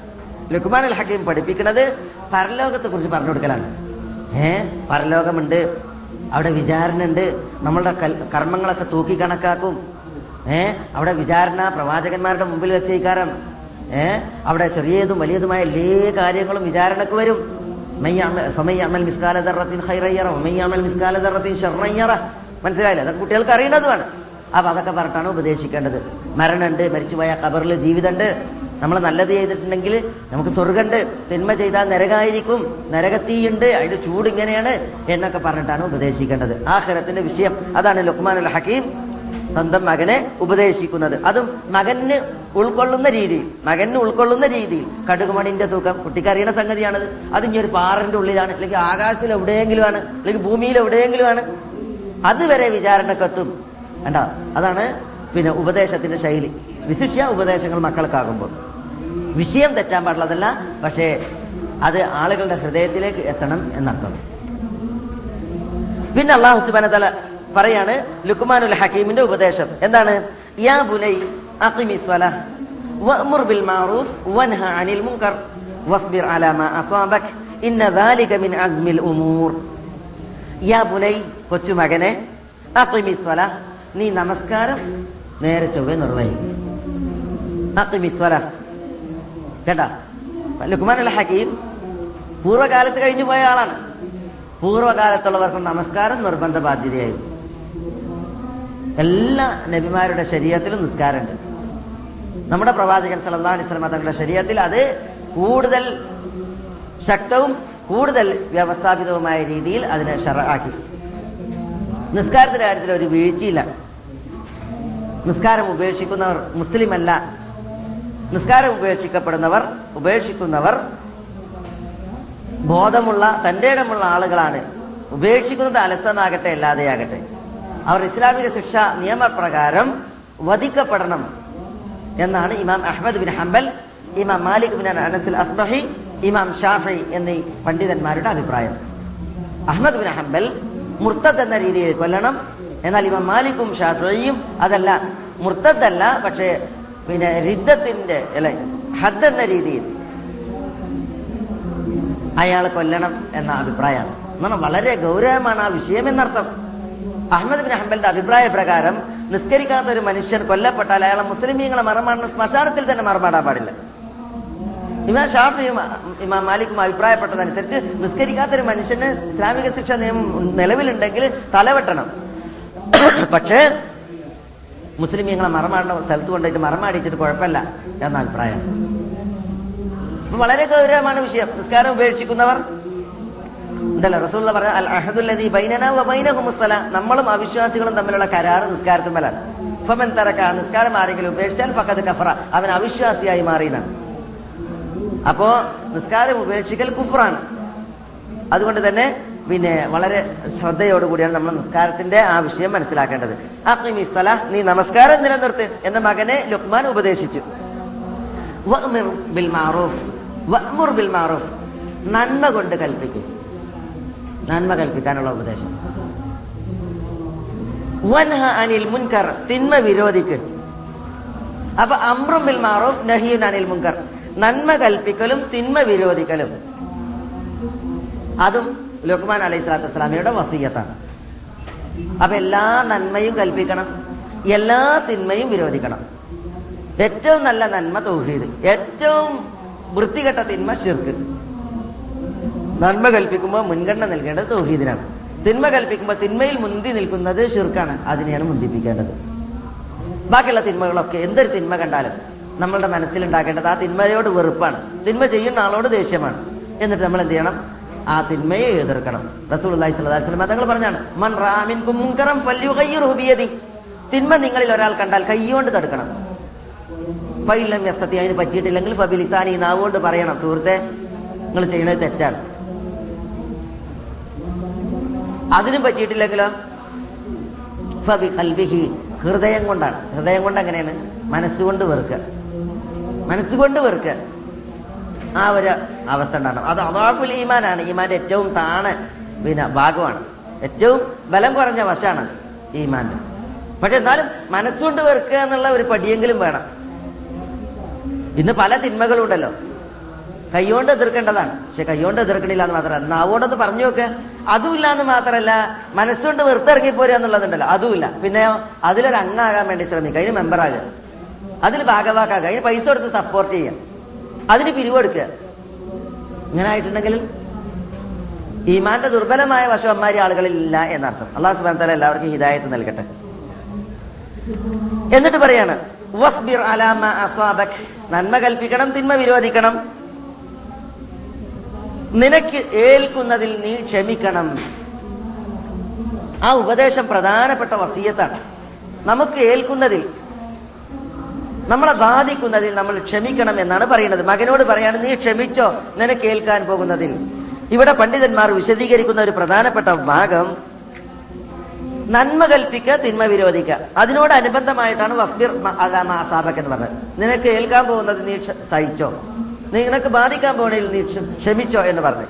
ലുക്മാൻ അൽ ഹക്കീം പഠിപ്പിക്കുന്നത് പരലോകത്തെ കുറിച്ച് പറഞ്ഞു കൊടുക്കലാണ്. ഏ പരലോകമുണ്ട് അവിടെ വിചാരണ ഉണ്ട് നമ്മളുടെ കർമ്മങ്ങളൊക്കെ തൂക്കി കണക്കാക്കും ഏ? അവിടെ വിചാരണ പ്രവാചകന്മാരുടെ മുമ്പിൽ വെച്ചേക്കാരം ഏ? അവിടെ ചെറിയതും വലിയതുമായ എല്ലാ കാര്യങ്ങളും വിചാരണക്ക് വരും. മനസ്സിലായില്ല? അതൊക്കെ കുട്ടികൾക്ക് അറിയേണ്ടതുമാണ്. അപ്പൊ അതൊക്കെ പറഞ്ഞിട്ടാണ് ഉപദേശിക്കേണ്ടത്. മരണമുണ്ട് മരിച്ചുപോയ കബറിൽ ജീവിതമുണ്ട് നമ്മൾ നല്ലത് ചെയ്തിട്ടുണ്ടെങ്കിൽ നമുക്ക് സ്വർഗമുണ്ട് തിന്മ ചെയ്താൽ നരകായിരിക്കും. നരകത്തീയുണ്ട്. അതിന്റെ ചൂട് ഇങ്ങനെയാണ് എന്നൊക്കെ പറഞ്ഞിട്ടാണ് ഉപദേശിക്കേണ്ടത്. ആഖിറത്തിന്റെ വിഷയം. അതാണ് ലുക്മാനുൽ ഹക്കീം സ്വന്തം മകനെ ഉപദേശിക്കുന്നത്. അതും മകന് ഉൾക്കൊള്ളുന്ന രീതിയിൽ മകന് ഉൾക്കൊള്ളുന്ന രീതിയിൽ. കടുകുമണിന്റെ തൂക്കം കുട്ടിക്ക് അറിയുന്ന സംഗതിയാണത്. അത് ഇനി ഒരു പാറിന്റെ ഉള്ളിലാണ് അല്ലെങ്കിൽ ആകാശത്തിൽ എവിടെയെങ്കിലും ആണ് അല്ലെങ്കിൽ ഭൂമിയിൽ എവിടെയെങ്കിലും ആണ് അതുവരെ വിചാരണക്കെത്തും വേണ്ട അതാണ് പിന്നെ ഉപദേശത്തിന്റെ ശൈലി. വിശിഷ്യ ഉപദേശങ്ങൾ മക്കൾക്കാകുമ്പോൾ. വിഷയം തെറ്റാൻ പാടുള്ളതല്ല പക്ഷേ അത് ആളുകളുടെ ഹൃദയത്തിലേക്ക് എത്തണം എന്നർത്ഥം. പിന്നെ അള്ളാഹു സുബാന തല പറയാണ് ലുക്മാനുൽ ഹക്കീമിന്റെ ഉപദേശം. എന്താണ്? യാ ബുനൈ അഖിമി സ്വലാ വഅമുർ ബിൽ മഅറൂഫ് വൻഹ അനിൽ മുൻകർ വസ്ബിർ അലാ മാ അസാബക് ഇന്ന ദാലിക മിൻ അസ്മിൽ ഉമൂർ. യാ ബുനൈ കൊച്ചുമകനെ അഖിമിസ്വല നീ നമസ്കാരം നേരെ ചൊവ്വെ നിർവഹിക്കും. അഖിമിസ്വല കേട്ടാ? ലുക്മാൻ അൽ ഹക്കീം പൂർവകാലത്ത് കഴിഞ്ഞു പോയ ആളാണ്. പൂർവകാലത്തുള്ളവർക്ക് നമസ്കാരം നിർബന്ധ ബാധ്യതയായിരുന്നു എല്ലാ നബിമാരുടെ ശരീരത്തിലും നിസ്കാരമുണ്ട്. നമ്മുടെ പ്രവാചകൻ സല്ലല്ലാഹു അലൈഹി വസല്ലം തങ്ങളുടെ ശരീരത്തിൽ അത് കൂടുതൽ ശക്തവും കൂടുതൽ വ്യവസ്ഥാപിതവുമായ രീതിയിൽ അതിനെ ആക്കി നിസ്കാരത്തിന്റെ കാര്യത്തിൽ ഒരു വീഴ്ചയില്ല. നിസ്കാരം ഉപേക്ഷിക്കുന്നവർ മുസ്ലിം അല്ല നിസ്കാരം ഉപേക്ഷിക്കപ്പെടുന്നവർ ഉപേക്ഷിക്കുന്നവർ ബോധമുള്ള തന്റെ ഇടമുള്ള ആളുകളാണ്. ഉപേക്ഷിക്കുന്നത് അലസനാകട്ടെ അല്ലാതെയാകട്ടെ. അവർ ഇസ്ലാമിക ശിക്ഷ നിയമപ്രകാരം വധിക്കപ്പെടണം എന്നാണ് ഇമാം അഹമ്മദ് ബിൻ ഹംബൽ ഇമാം മാലിക് ബിൻ അനസിൽ അസ്ബഹി ഇമാം ഷാഫി എന്നീ പണ്ഡിതന്മാരുടെ അഭിപ്രായം. അഹമ്മദ് ബിൻ ഹംബൽ മുർത്തദ് എന്ന രീതിയിൽ കൊല്ലണം. എന്നാൽ ഇമാം മാലിക്കും ഷാഫിയും അതല്ല മുർത്തദല്ല പക്ഷേ പിന്നെ റിദ്ദത്തിന്റെ അല്ലെ ഹദ് എന്ന രീതിയിൽ അയാളെ കൊല്ലണം എന്ന അഭിപ്രായമാണ്. എന്നാൽ വളരെ ഗൗരവമാണ് ആ വിഷയം എന്നർത്ഥം. അഹമ്മദ് ബിൻ ഹംബലിന്റെ അഭിപ്രായ പ്രകാരം നിസ്കരിക്കാത്ത ഒരു മനുഷ്യൻ കൊല്ലപ്പെട്ടാൽ അയാളെ മുസ്ലിമീങ്ങളെ മറമാടുന്ന ശ്മശാനത്തിൽ തന്നെ മറമാടാൻ പാടില്ല. ഇമാം ഷാഫിയും ഇമാം മാലിക്കും അഭിപ്രായപ്പെട്ടതനുസരിച്ച് നിസ്കരിക്കാത്ത ഒരു മനുഷ്യന് ഇസ്ലാമിക ശിക്ഷ നിയമം നിലവിലുണ്ടെങ്കിൽ തലവെട്ടണം. പക്ഷേ മുസ്ലിമീങ്ങളെ മറമാടുന്ന സ്ഥലത്ത് കൊണ്ടുപോയിട്ട് മറമാടിച്ചിട്ട് കുഴപ്പമില്ല എന്ന അഭിപ്രായം. വളരെ ഗൗരവമാണ് വിഷയം. നിസ്കാരം ഉപേക്ഷിക്കുന്നവർ ഉണ്ടല്ലോ. റസൂള്ള പറഞ്ഞ അൽ നമ്മളും അവിശ്വാസികളും തമ്മിലുള്ള കരാർ നിസ്കാരത്തുമ്മലാണ് ഫമൻ തറക്ക നിസ്കാരം ആരെങ്കിലും ഉപേക്ഷിച്ചാൽ ഫഖദ് കഫറ. അവൻ അവിശ്വാസിയായി മാറിയതാണ് അപ്പോ നിസ്കാരം ഉപേക്ഷിക്കൽ കുഫറാണ്. അതുകൊണ്ട് തന്നെ പിന്നെ വളരെ ശ്രദ്ധയോടുകൂടിയാണ് നമ്മൾ നിസ്കാരത്തിന്റെ ആ വിഷയം മനസ്സിലാക്കേണ്ടത്. അഖിമി സല നീ നമസ്കാരം നിലനിർത്ത് എന്ന മകനെ ലുക്മാൻ ഉപദേശിച്ചു. ബിൽ ബിൽ നന്മ കൊണ്ട് കൽപ്പിക്കും. നന്മ കൽപ്പിക്കാനുള്ള ഉപദേശം. വൻഹ അനിൽ മുൻകർ തിന്മ വിരോധിക്ക്. അപ്പൊ അമ്രും ബിൽ മാറൂഫ് നഹീൻ അനിൽ മുൻകർ. നന്മ കൽപ്പിക്കലും തിന്മ വിരോധിക്കലും. അതും ലുക്മാൻ അലൈഹി സ്വലാത്തു വസ്സലാമയുടെ വസീയത്താണ്. അപ്പൊ എല്ലാ നന്മയും കൽപ്പിക്കണം എല്ലാ തിന്മയും വിരോധിക്കണം. ഏറ്റവും നല്ല നന്മ തൗഹീദ് ഏറ്റവും വൃത്തികെട്ട തിന്മ ഷിർക്ക് നന്മ കൽപ്പിക്കുമ്പോൾ മുൻഗണന നൽകേണ്ടത് തൗഹീദിനാണ്. തിന്മ കൽപ്പിക്കുമ്പോൾ തിന്മയിൽ മുന്തി നിൽക്കുന്നത് ഷിർക്കാണ് അതിനെയാണ് മുന്തിപ്പിക്കേണ്ടത്. ബാക്കിയുള്ള തിന്മകളൊക്കെ എന്തൊരു തിന്മ കണ്ടാലും നമ്മളുടെ മനസ്സിലുണ്ടാക്കേണ്ടത് ആ തിന്മയോട് വെറുപ്പാണ്. തിന്മ ചെയ്യുന്ന ആളോട് ദേഷ്യമാണ്. എന്നിട്ട് നമ്മൾ എന്ത് ചെയ്യണം? ആ തിന്മയെ എതിർക്കണം. റസൂൽ തങ്ങൾ പറഞ്ഞാണ് മൻ റാമിൻ ഫല്യുകയ്യുറുബിയതി തിന്മ നിങ്ങളിൽ ഒരാൾ കണ്ടാൽ കൈയോണ്ട് തടുക്കണം. ഫൈലം അതിന് പറ്റിയിട്ടില്ലെങ്കിൽ ഫബിലിസാനി നാവുകൊണ്ട് പറയണം സുഹൃത്തെ നിങ്ങൾ ചെയ്യുന്നത് തെറ്റാണ്. അതിനും പറ്റിയിട്ടില്ലെങ്കിലോ? കൽവിഹി ഹൃദയം കൊണ്ടാണ്. ഹൃദയം കൊണ്ട് എങ്ങനെയാണ്? മനസ്സുകൊണ്ട് വെറുക്കുക മനസ്സുകൊണ്ട് വെറുക്കുക ആ ഒരു അവസ്ഥ ഉണ്ടാകണം. അത് അതാഫുൽ ഈമാനാണ്. ഈമാന്റെ ഏറ്റവും താണ പിന്നെ ഭാഗമാണ്. ഏറ്റവും ബലം കുറഞ്ഞ വശമാണ് ഈമാന്റെ പക്ഷെ എന്നാലും മനസ്സുകൊണ്ട് വെറുക്കുക എന്നുള്ള ഒരു പടിയെങ്കിലും വേണം. ഇന്ന് പല തിന്മകളും ഉണ്ടല്ലോ കൈകൊണ്ട് എതിർക്കേണ്ടതാണ്. പക്ഷെ കൈകൊണ്ട് എതിർക്കണില്ല എന്ന് മാത്രമല്ല. നാവുകൊണ്ടൊന്ന് പറഞ്ഞു നോക്ക്. അതുമില്ല എന്ന് മാത്രമല്ല മനസ്സുകൊണ്ട് വെറുത്തിറങ്ങി പോരുക എന്നുള്ളതുണ്ടല്ലോ. അതുമില്ല. പിന്നെ അതിലൊരു അംഗമാകാൻ വേണ്ടി ശ്രമിക്കുക. അതിന് മെമ്പറാകുക. അതിൽ ഭാഗവാക്കാക്കുക അതിന് പൈസ കൊടുത്ത് സപ്പോർട്ട് ചെയ്യുക. അതിന് പിരിവെടുക്കുക ഇങ്ങനെ ആയിട്ടുണ്ടെങ്കിൽ ഈമാന്റെ ദുർബലമായ വശവന്മാരി ആളുകളിൽ ഇല്ല എന്നർത്ഥം. അള്ളാഹു സുബാൻ തല എല്ലാവർക്കും ഹിദായത്ത് നൽകട്ടെ. എന്നിട്ട് പറയാണ് നന്മ കൽപ്പിക്കണം തിന്മ വിരോധിക്കണം. നിനക്ക് ഏൽക്കുന്നതിൽ നീ ക്ഷമിക്കണം. ആ ഉപദേശം പ്രധാനപ്പെട്ട വസീയത്താണ്. നമുക്ക് ഏൽക്കുന്നതിൽ നമ്മളെ ബാധിക്കുന്നതിൽ നമ്മൾ ക്ഷമിക്കണം എന്നാണ് പറയുന്നത്. മകനോട് പറയാണ് നീ ക്ഷമിച്ചോ? നിനക്ക് ഏൽക്കാൻ പോകുന്നതിൽ. ഇവിടെ പണ്ഡിതന്മാർ വിശദീകരിക്കുന്ന ഒരു പ്രധാനപ്പെട്ട ഭാഗം നന്മ കൽപ്പിക്കുക തിന്മ വിരോധിക്കുക. അതിനോട് അനുബന്ധമായിട്ടാണ് വസ്ബിർ അലാമ അസാബക് എന്ന് പറഞ്ഞത്. നിനക്ക് ഏൽക്കാൻ പോകുന്നത് നീ സഹിച്ചോ? നിനക്ക് ബാധിക്കാൻ പോകുന്നതിൽ നീ ക്ഷ- ക്ഷമിച്ചോ എന്ന് പറഞ്ഞു.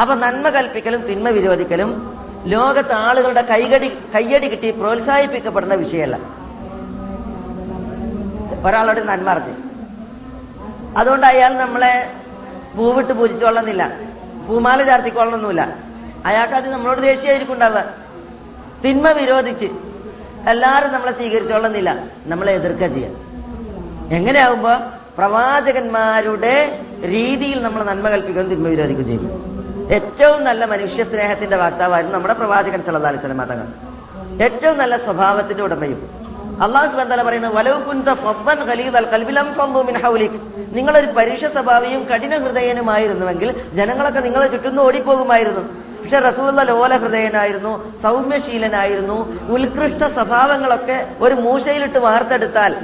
അപ്പൊ നന്മ കൽപ്പിക്കലും തിന്മ വിരോധിക്കലും ലോകത്ത് ആളുകളുടെ കൈകടി കയ്യടി കിട്ടി പ്രോത്സാഹിപ്പിക്കപ്പെടുന്ന വിഷയമല്ല. ഒരാളോട് നന്മ അറിഞ്ഞു അതുകൊണ്ട് അയാൾ നമ്മളെ പൂവിട്ട് പൂജിച്ചോളന്നില്ല പൂമാല ചാർത്തിക്കൊള്ളണമെന്നില്ല അയാൾക്ക് അത് നമ്മളോട് ദേഷ്യമായിരിക്കും ഉണ്ടാവുക. തിന്മ വിരോധിച്ച് എല്ലാരും നമ്മളെ സ്വീകരിച്ചോളന്നില്ല നമ്മളെ എതിർക്കുക ചെയ്യാം. എങ്ങനെയാവുമ്പോ പ്രവാചകന്മാരുടെ രീതിയിൽ നമ്മൾ നന്മ കൽപ്പിക്കുകയും തിന്മ വിരോധിക്കുകയും ചെയ്യും. ഏറ്റവും നല്ല മനുഷ്യ സ്നേഹത്തിന്റെ വാക്താവായിരുന്നു നമ്മുടെ പ്രവാചകൻ സല്ലല്ലാഹു അലൈഹി വസല്ലം തങ്ങൾ. ഏറ്റവും നല്ല സ്വഭാവത്തിന്റെ ഉടമയും. അള്ളാഹു സുബ്ഹാനഹു പറയുന്നത് വലൗ ഫബ്ബൻ ഖലീദൽ ഖൽബി ലം ഫദ്ദു മിൻ ഹൗലിക്. നിങ്ങളൊരു പരുഷ സ്വഭാവിയും കഠിന ഹൃദയനുമായിരുന്നുവെങ്കിൽ ജനങ്ങളൊക്കെ നിങ്ങളെ ചുറ്റുന്നു ഓടിപ്പോകുമായിരുന്നു. പക്ഷെ റസൂള്ള ലോല ഹൃദയനായിരുന്നു സൗമ്യശീലനായിരുന്നു ഉത്കൃഷ്ട സ്വഭാവങ്ങളൊക്കെ ഒരു മൂശയിലിട്ട് വാർത്തെടുത്താൽ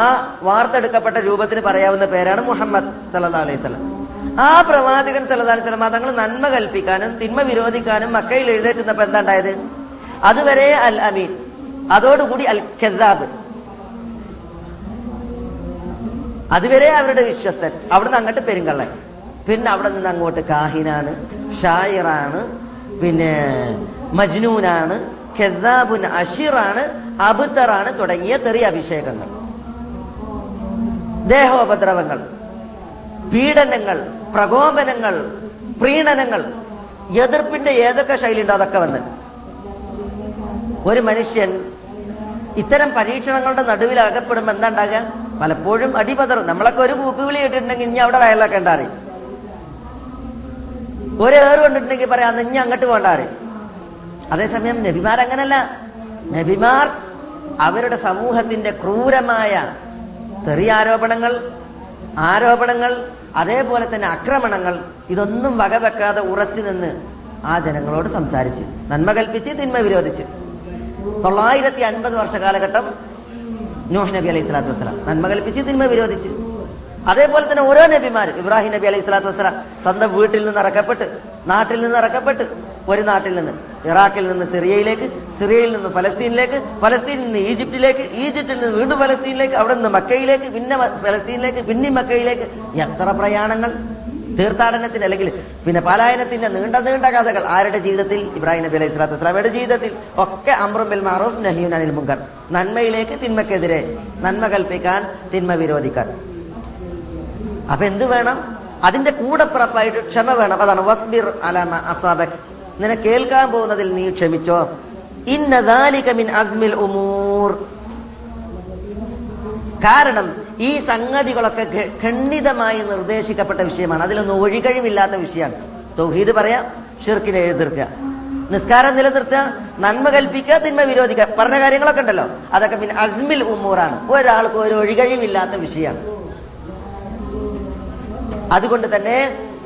ആ വാർത്തെടുക്കപ്പെട്ട രൂപത്തിന് പറയാവുന്ന പേരാണ് മുഹമ്മദ് സല്ലാ അലൈഹി വസല്ലം. ആ പ്രവാചകൻ സല്ലാ അലൈഹി വസല്ലം തങ്ങൾ നന്മ കൽപ്പിക്കാനും തിന്മ വിരോധിക്കാനും മക്കയിൽ എഴുന്നേറ്റുന്നപ്പോ എന്താ ഉണ്ടായത്? അതുവരെ അൽ അമീൻ അതോടുകൂടി അൽ ഖസാബ് അതുവരെ അവരുടെ വിശ്വസ്തൻ. അവിടുന്ന് അങ്ങോട്ട് പെരുങ്കള്ളൻ. പിന്നെ അവിടെ നിന്ന് അങ്ങോട്ട് കാഹിനാണ് ഷായിറാണ് പിന്നെ മജ്നൂനാണ് ഖെസാബുൻ അഷിറാണ് അബുത്തറാണ് തുടങ്ങിയ തെറിയ അഭിഷേകങ്ങൾ. ദേഹോപദ്രവങ്ങൾ പീഡനങ്ങൾ പ്രകോപനങ്ങൾ പ്രീണനങ്ങൾ എതിർപ്പിന്റെ ഏതൊക്കെ ശൈലി ഉണ്ടോ അതൊക്കെ വന്ന്. ഒരു മനുഷ്യൻ ഇത്തരം പരീക്ഷണങ്ങളുടെ നടുവിൽ അകപ്പെടുമ്പോൾ എന്താ ഉണ്ടാകുക? പലപ്പോഴും അടിപതറും. നമ്മളൊക്കെ ഒരു കൂക്കുവിളി ഇട്ടിട്ടുണ്ടെങ്കിൽ ഇനി അവിടെ വയലൊക്കെ ഉണ്ടാറി ഒരു ഏറ് കൊണ്ടിട്ടുണ്ടെങ്കിൽ പറയാം ഇനി അങ്ങോട്ട് പോണ്ടാറ് അതേസമയം നബിമാർ അങ്ങനല്ല. നബിമാർ അവരുടെ സമൂഹത്തിന്റെ ക്രൂരമായ തെറിയാരോപണങ്ങൾ ആരോപണങ്ങൾ ആരോപണങ്ങൾ അതേപോലെ തന്നെ ആക്രമണങ്ങൾ ഇതൊന്നും വകവെക്കാതെ ഉറച്ചു നിന്ന് ആ ജനങ്ങളോട് സംസാരിച്ചു. നന്മ കൽപ്പിച്ച് തിന്മ വിരോധിച്ചു. തൊള്ളായിരത്തി അൻപത് വർഷ കാലഘട്ടം നോഹ് നബി അലൈഹി സ്വലാത്തു വസ്സലാം. നന്മ കൽപ്പിച്ച് തിന്മ വിരോധിച്ച്. അതേപോലെ തന്നെ ഓരോ നബിമാർ ഇബ്രാഹിം നബി അലൈഹി സ്വലാത്തു വസ്സലാം സ്വന്തം വീട്ടിൽ നിന്ന് ഇറക്കപ്പെട്ട് നാട്ടിൽ നിന്ന് ഇറക്കപ്പെട്ട്. ഒരു നാട്ടിൽ നിന്ന്. ഇറാഖിൽ നിന്ന് സിറിയയിലേക്ക് സിറിയയിൽ നിന്ന് ഫലസ്തീനിലേക്ക് ഫലസ്തീനിൽ നിന്ന് ഈജിപ്തിലേക്ക് ഈജിപ്തിൽ നിന്ന് വീണ്ടും ഫലസ്തീനിലേക്ക് അവിടെ നിന്ന് മക്കയിലേക്ക് പിന്നെ ഫലസ്തീനിലേക്ക് പിന്നെ മക്കയിലേക്ക്. എത്ര പ്രയാണങ്ങൾ. തീർത്ഥാടനത്തിന് അല്ലെങ്കിൽ പിന്നെ പലായനത്തിന്റെ നീണ്ട നീണ്ട കഥകൾ. ആരുടെ ജീവിതത്തിൽ? ഇബ്രാഹിം നബി അലൈഹി സ്വലാത്തു വസ്സലാമയുടെ ജീവിതത്തിൽ. ഒക്കെ അമ്രുബിൽ മാറൂഫ് നഹിയുൻ അനിൽ മുങ്കർ നന്മയിലേക്ക് തിന്മക്കെതിരെ നന്മ കൽപ്പിക്കാൻ തിന്മ വിരോധിക്കാൻ. അപ്പൊ എന്ത് വേണം? അതിന്റെ കൂടെ കൂടപ്പിറപ്പായിട്ട് ക്ഷമ വേണം. അതാണ് വസ്ബിർ അലാമ അസാബക്. നിന്നെ കേൾക്കാൻ പോകുന്നതിൽ നീ ക്ഷമിച്ചോ. മിൻ അസ്മിൽ ഉമൂർ. കാരണം ഈ സംഗതികളൊക്കെ ഖണ്ഡിതമായി നിർദ്ദേശിക്കപ്പെട്ട വിഷയമാണ്. അതിലൊന്നും ഒഴികഴിവില്ലാത്ത വിഷയമാണ്. തൗഹീദ് പറയാം ഷിർക്കിനെ എതിർക്കുക. നിസ്കാരം നിലനിർത്തുക നന്മ കൽപ്പിക്കുക തിന്മ വിരോധിക്കുക. പറഞ്ഞ കാര്യങ്ങളൊക്കെ ഉണ്ടല്ലോ. അതൊക്കെ പിന്നെ അസ്മിൽ ഉമ്മൂറാണ് ഒരാൾക്ക് ഒരു ഒഴികഴിവില്ലാത്ത വിഷയമാണ്. അതുകൊണ്ട് തന്നെ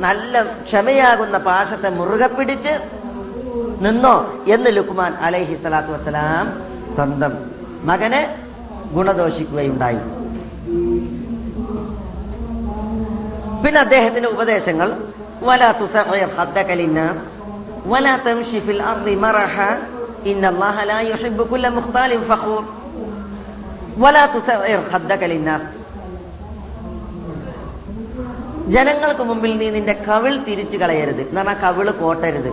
നല്ല ക്ഷമയാകുന്ന പാശത്തെ മുറുകെ പിടിച്ച് നിന്നോ എന്ന് ലുക്മാൻ അലൈഹി സ്വലാത്തു വസ്സലാം സ്വന്തം മകനെ ഗുണദോഷിക്കുകയുണ്ടായി. പിന്നെ അദ്ദേഹത്തിന്റെ ഉപദേശങ്ങൾ ജനങ്ങൾക്ക് മുമ്പിൽ നീ നിന്റെ കവിൾ തിരിച്ചു കളയരുത്. എന്ന് പറഞ്ഞാൽ കവിൾ കോട്ടരുത്.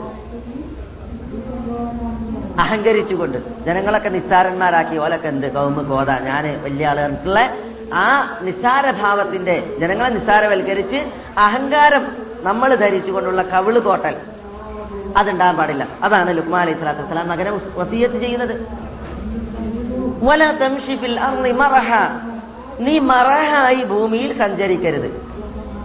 അഹങ്കരിച്ചുകൊണ്ട്. ജനങ്ങളൊക്കെ നിസ്സാരന്മാരാക്കി. ഓലൊക്കെ എന്ത്? കൗമ് കോത ഞാൻ വലിയ ആളുകൾക്കുള്ള ആ നിസ്സാര ഭാവത്തിന്റെ ജനങ്ങളെ നിസ്സാരവൽക്കരിച്ച് അഹങ്കാരം നമ്മൾ ധരിച്ചുകൊണ്ടുള്ള കവിൾ കോട്ടൽ. അതുണ്ടാകാൻ പാടില്ല. അതാണ് ലുക്മാ അലൈഹി സ്വലാത്തു വസ്സലാം മകനെ വസീയത്ത് ചെയ്യുന്നത്. നീ മറഹായി ഭൂമിയിൽ സഞ്ചരിക്കരുത്.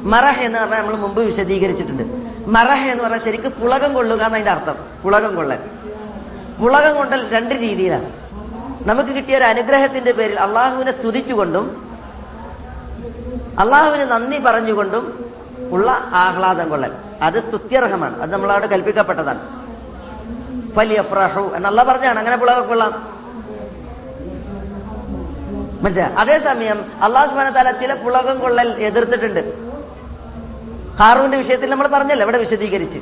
മറഹ എന്ന് പറഞ്ഞാൽ നമ്മൾ മുമ്പ് വിശദീകരിച്ചിട്ടുണ്ട്. മറഹ എന്ന് പറഞ്ഞാൽ ശരിക്കും പുളകം കൊള്ളുക എന്നതിന്റെ അർത്ഥം. പുളകം കൊള്ളൽ. പുളകം കൊണ്ടൽ രണ്ട് രീതിയിലാണ്. നമുക്ക് കിട്ടിയ ഒരു അനുഗ്രഹത്തിന്റെ പേരിൽ അള്ളാഹുവിനെ സ്തുതിച്ചുകൊണ്ടും അള്ളാഹുവിന് നന്ദി പറഞ്ഞുകൊണ്ടും ഉള്ള ആഹ്ലാദം കൊള്ളൽ. അത് സ്തുത്യർഹമാണ്. അത് നമ്മൾ നമ്മളവിടെ കൽപ്പിക്കപ്പെട്ടതാണ്. വലിയ ഫ്രഹു എന്നല്ല പറഞ്ഞാണ്. അങ്ങനെ പുളകം കൊള്ളാം. മനസ്സിലാ അതേസമയം അള്ളാഹു സുബാന താല ചില പുളകം കൊള്ളൽ എതിർത്തിട്ടുണ്ട്. ഹാറൂന്റെ വിഷയത്തിൽ നമ്മൾ പറഞ്ഞല്ലോ ഇവിടെ വിശദീകരിച്ച്?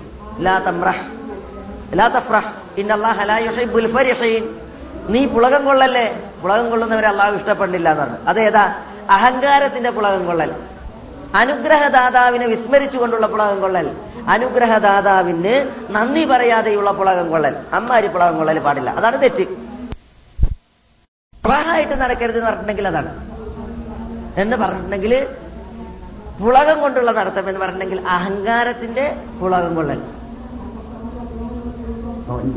നീ പുളകം കൊള്ളല്ലേ? പുളകം കൊള്ളുന്നവരെ അള്ളാഹു ഇഷ്ടപ്പെടില്ല എന്നാണ് അതേതാ അഹങ്കാരത്തിന്റെ പുളകം കൊള്ളൽ. അനുഗ്രഹദാതാവിനെ വിസ്മരിച്ചുകൊണ്ടുള്ള പുളകം കൊള്ളൽ. അനുഗ്രഹദാതാവിന് നന്ദി പറയാതെയുള്ള പുളകം കൊള്ളൽ. അമ്മാരി പുളകം കൊള്ളൽ പാടില്ല. അതാണ് തെറ്റ്. പ്രായമായിട്ട് നടക്കരുത് എന്ന് പറഞ്ഞിട്ടുണ്ടെങ്കിൽ അതാണ്. എന്ന് പറഞ്ഞിട്ടുണ്ടെങ്കിൽ പുളകം കൊണ്ടുള്ള നടത്തം എന്ന് പറഞ്ഞിട്ടുണ്ടെങ്കിൽ അഹങ്കാരത്തിന്റെ പുളകം കൊള്ളൽ.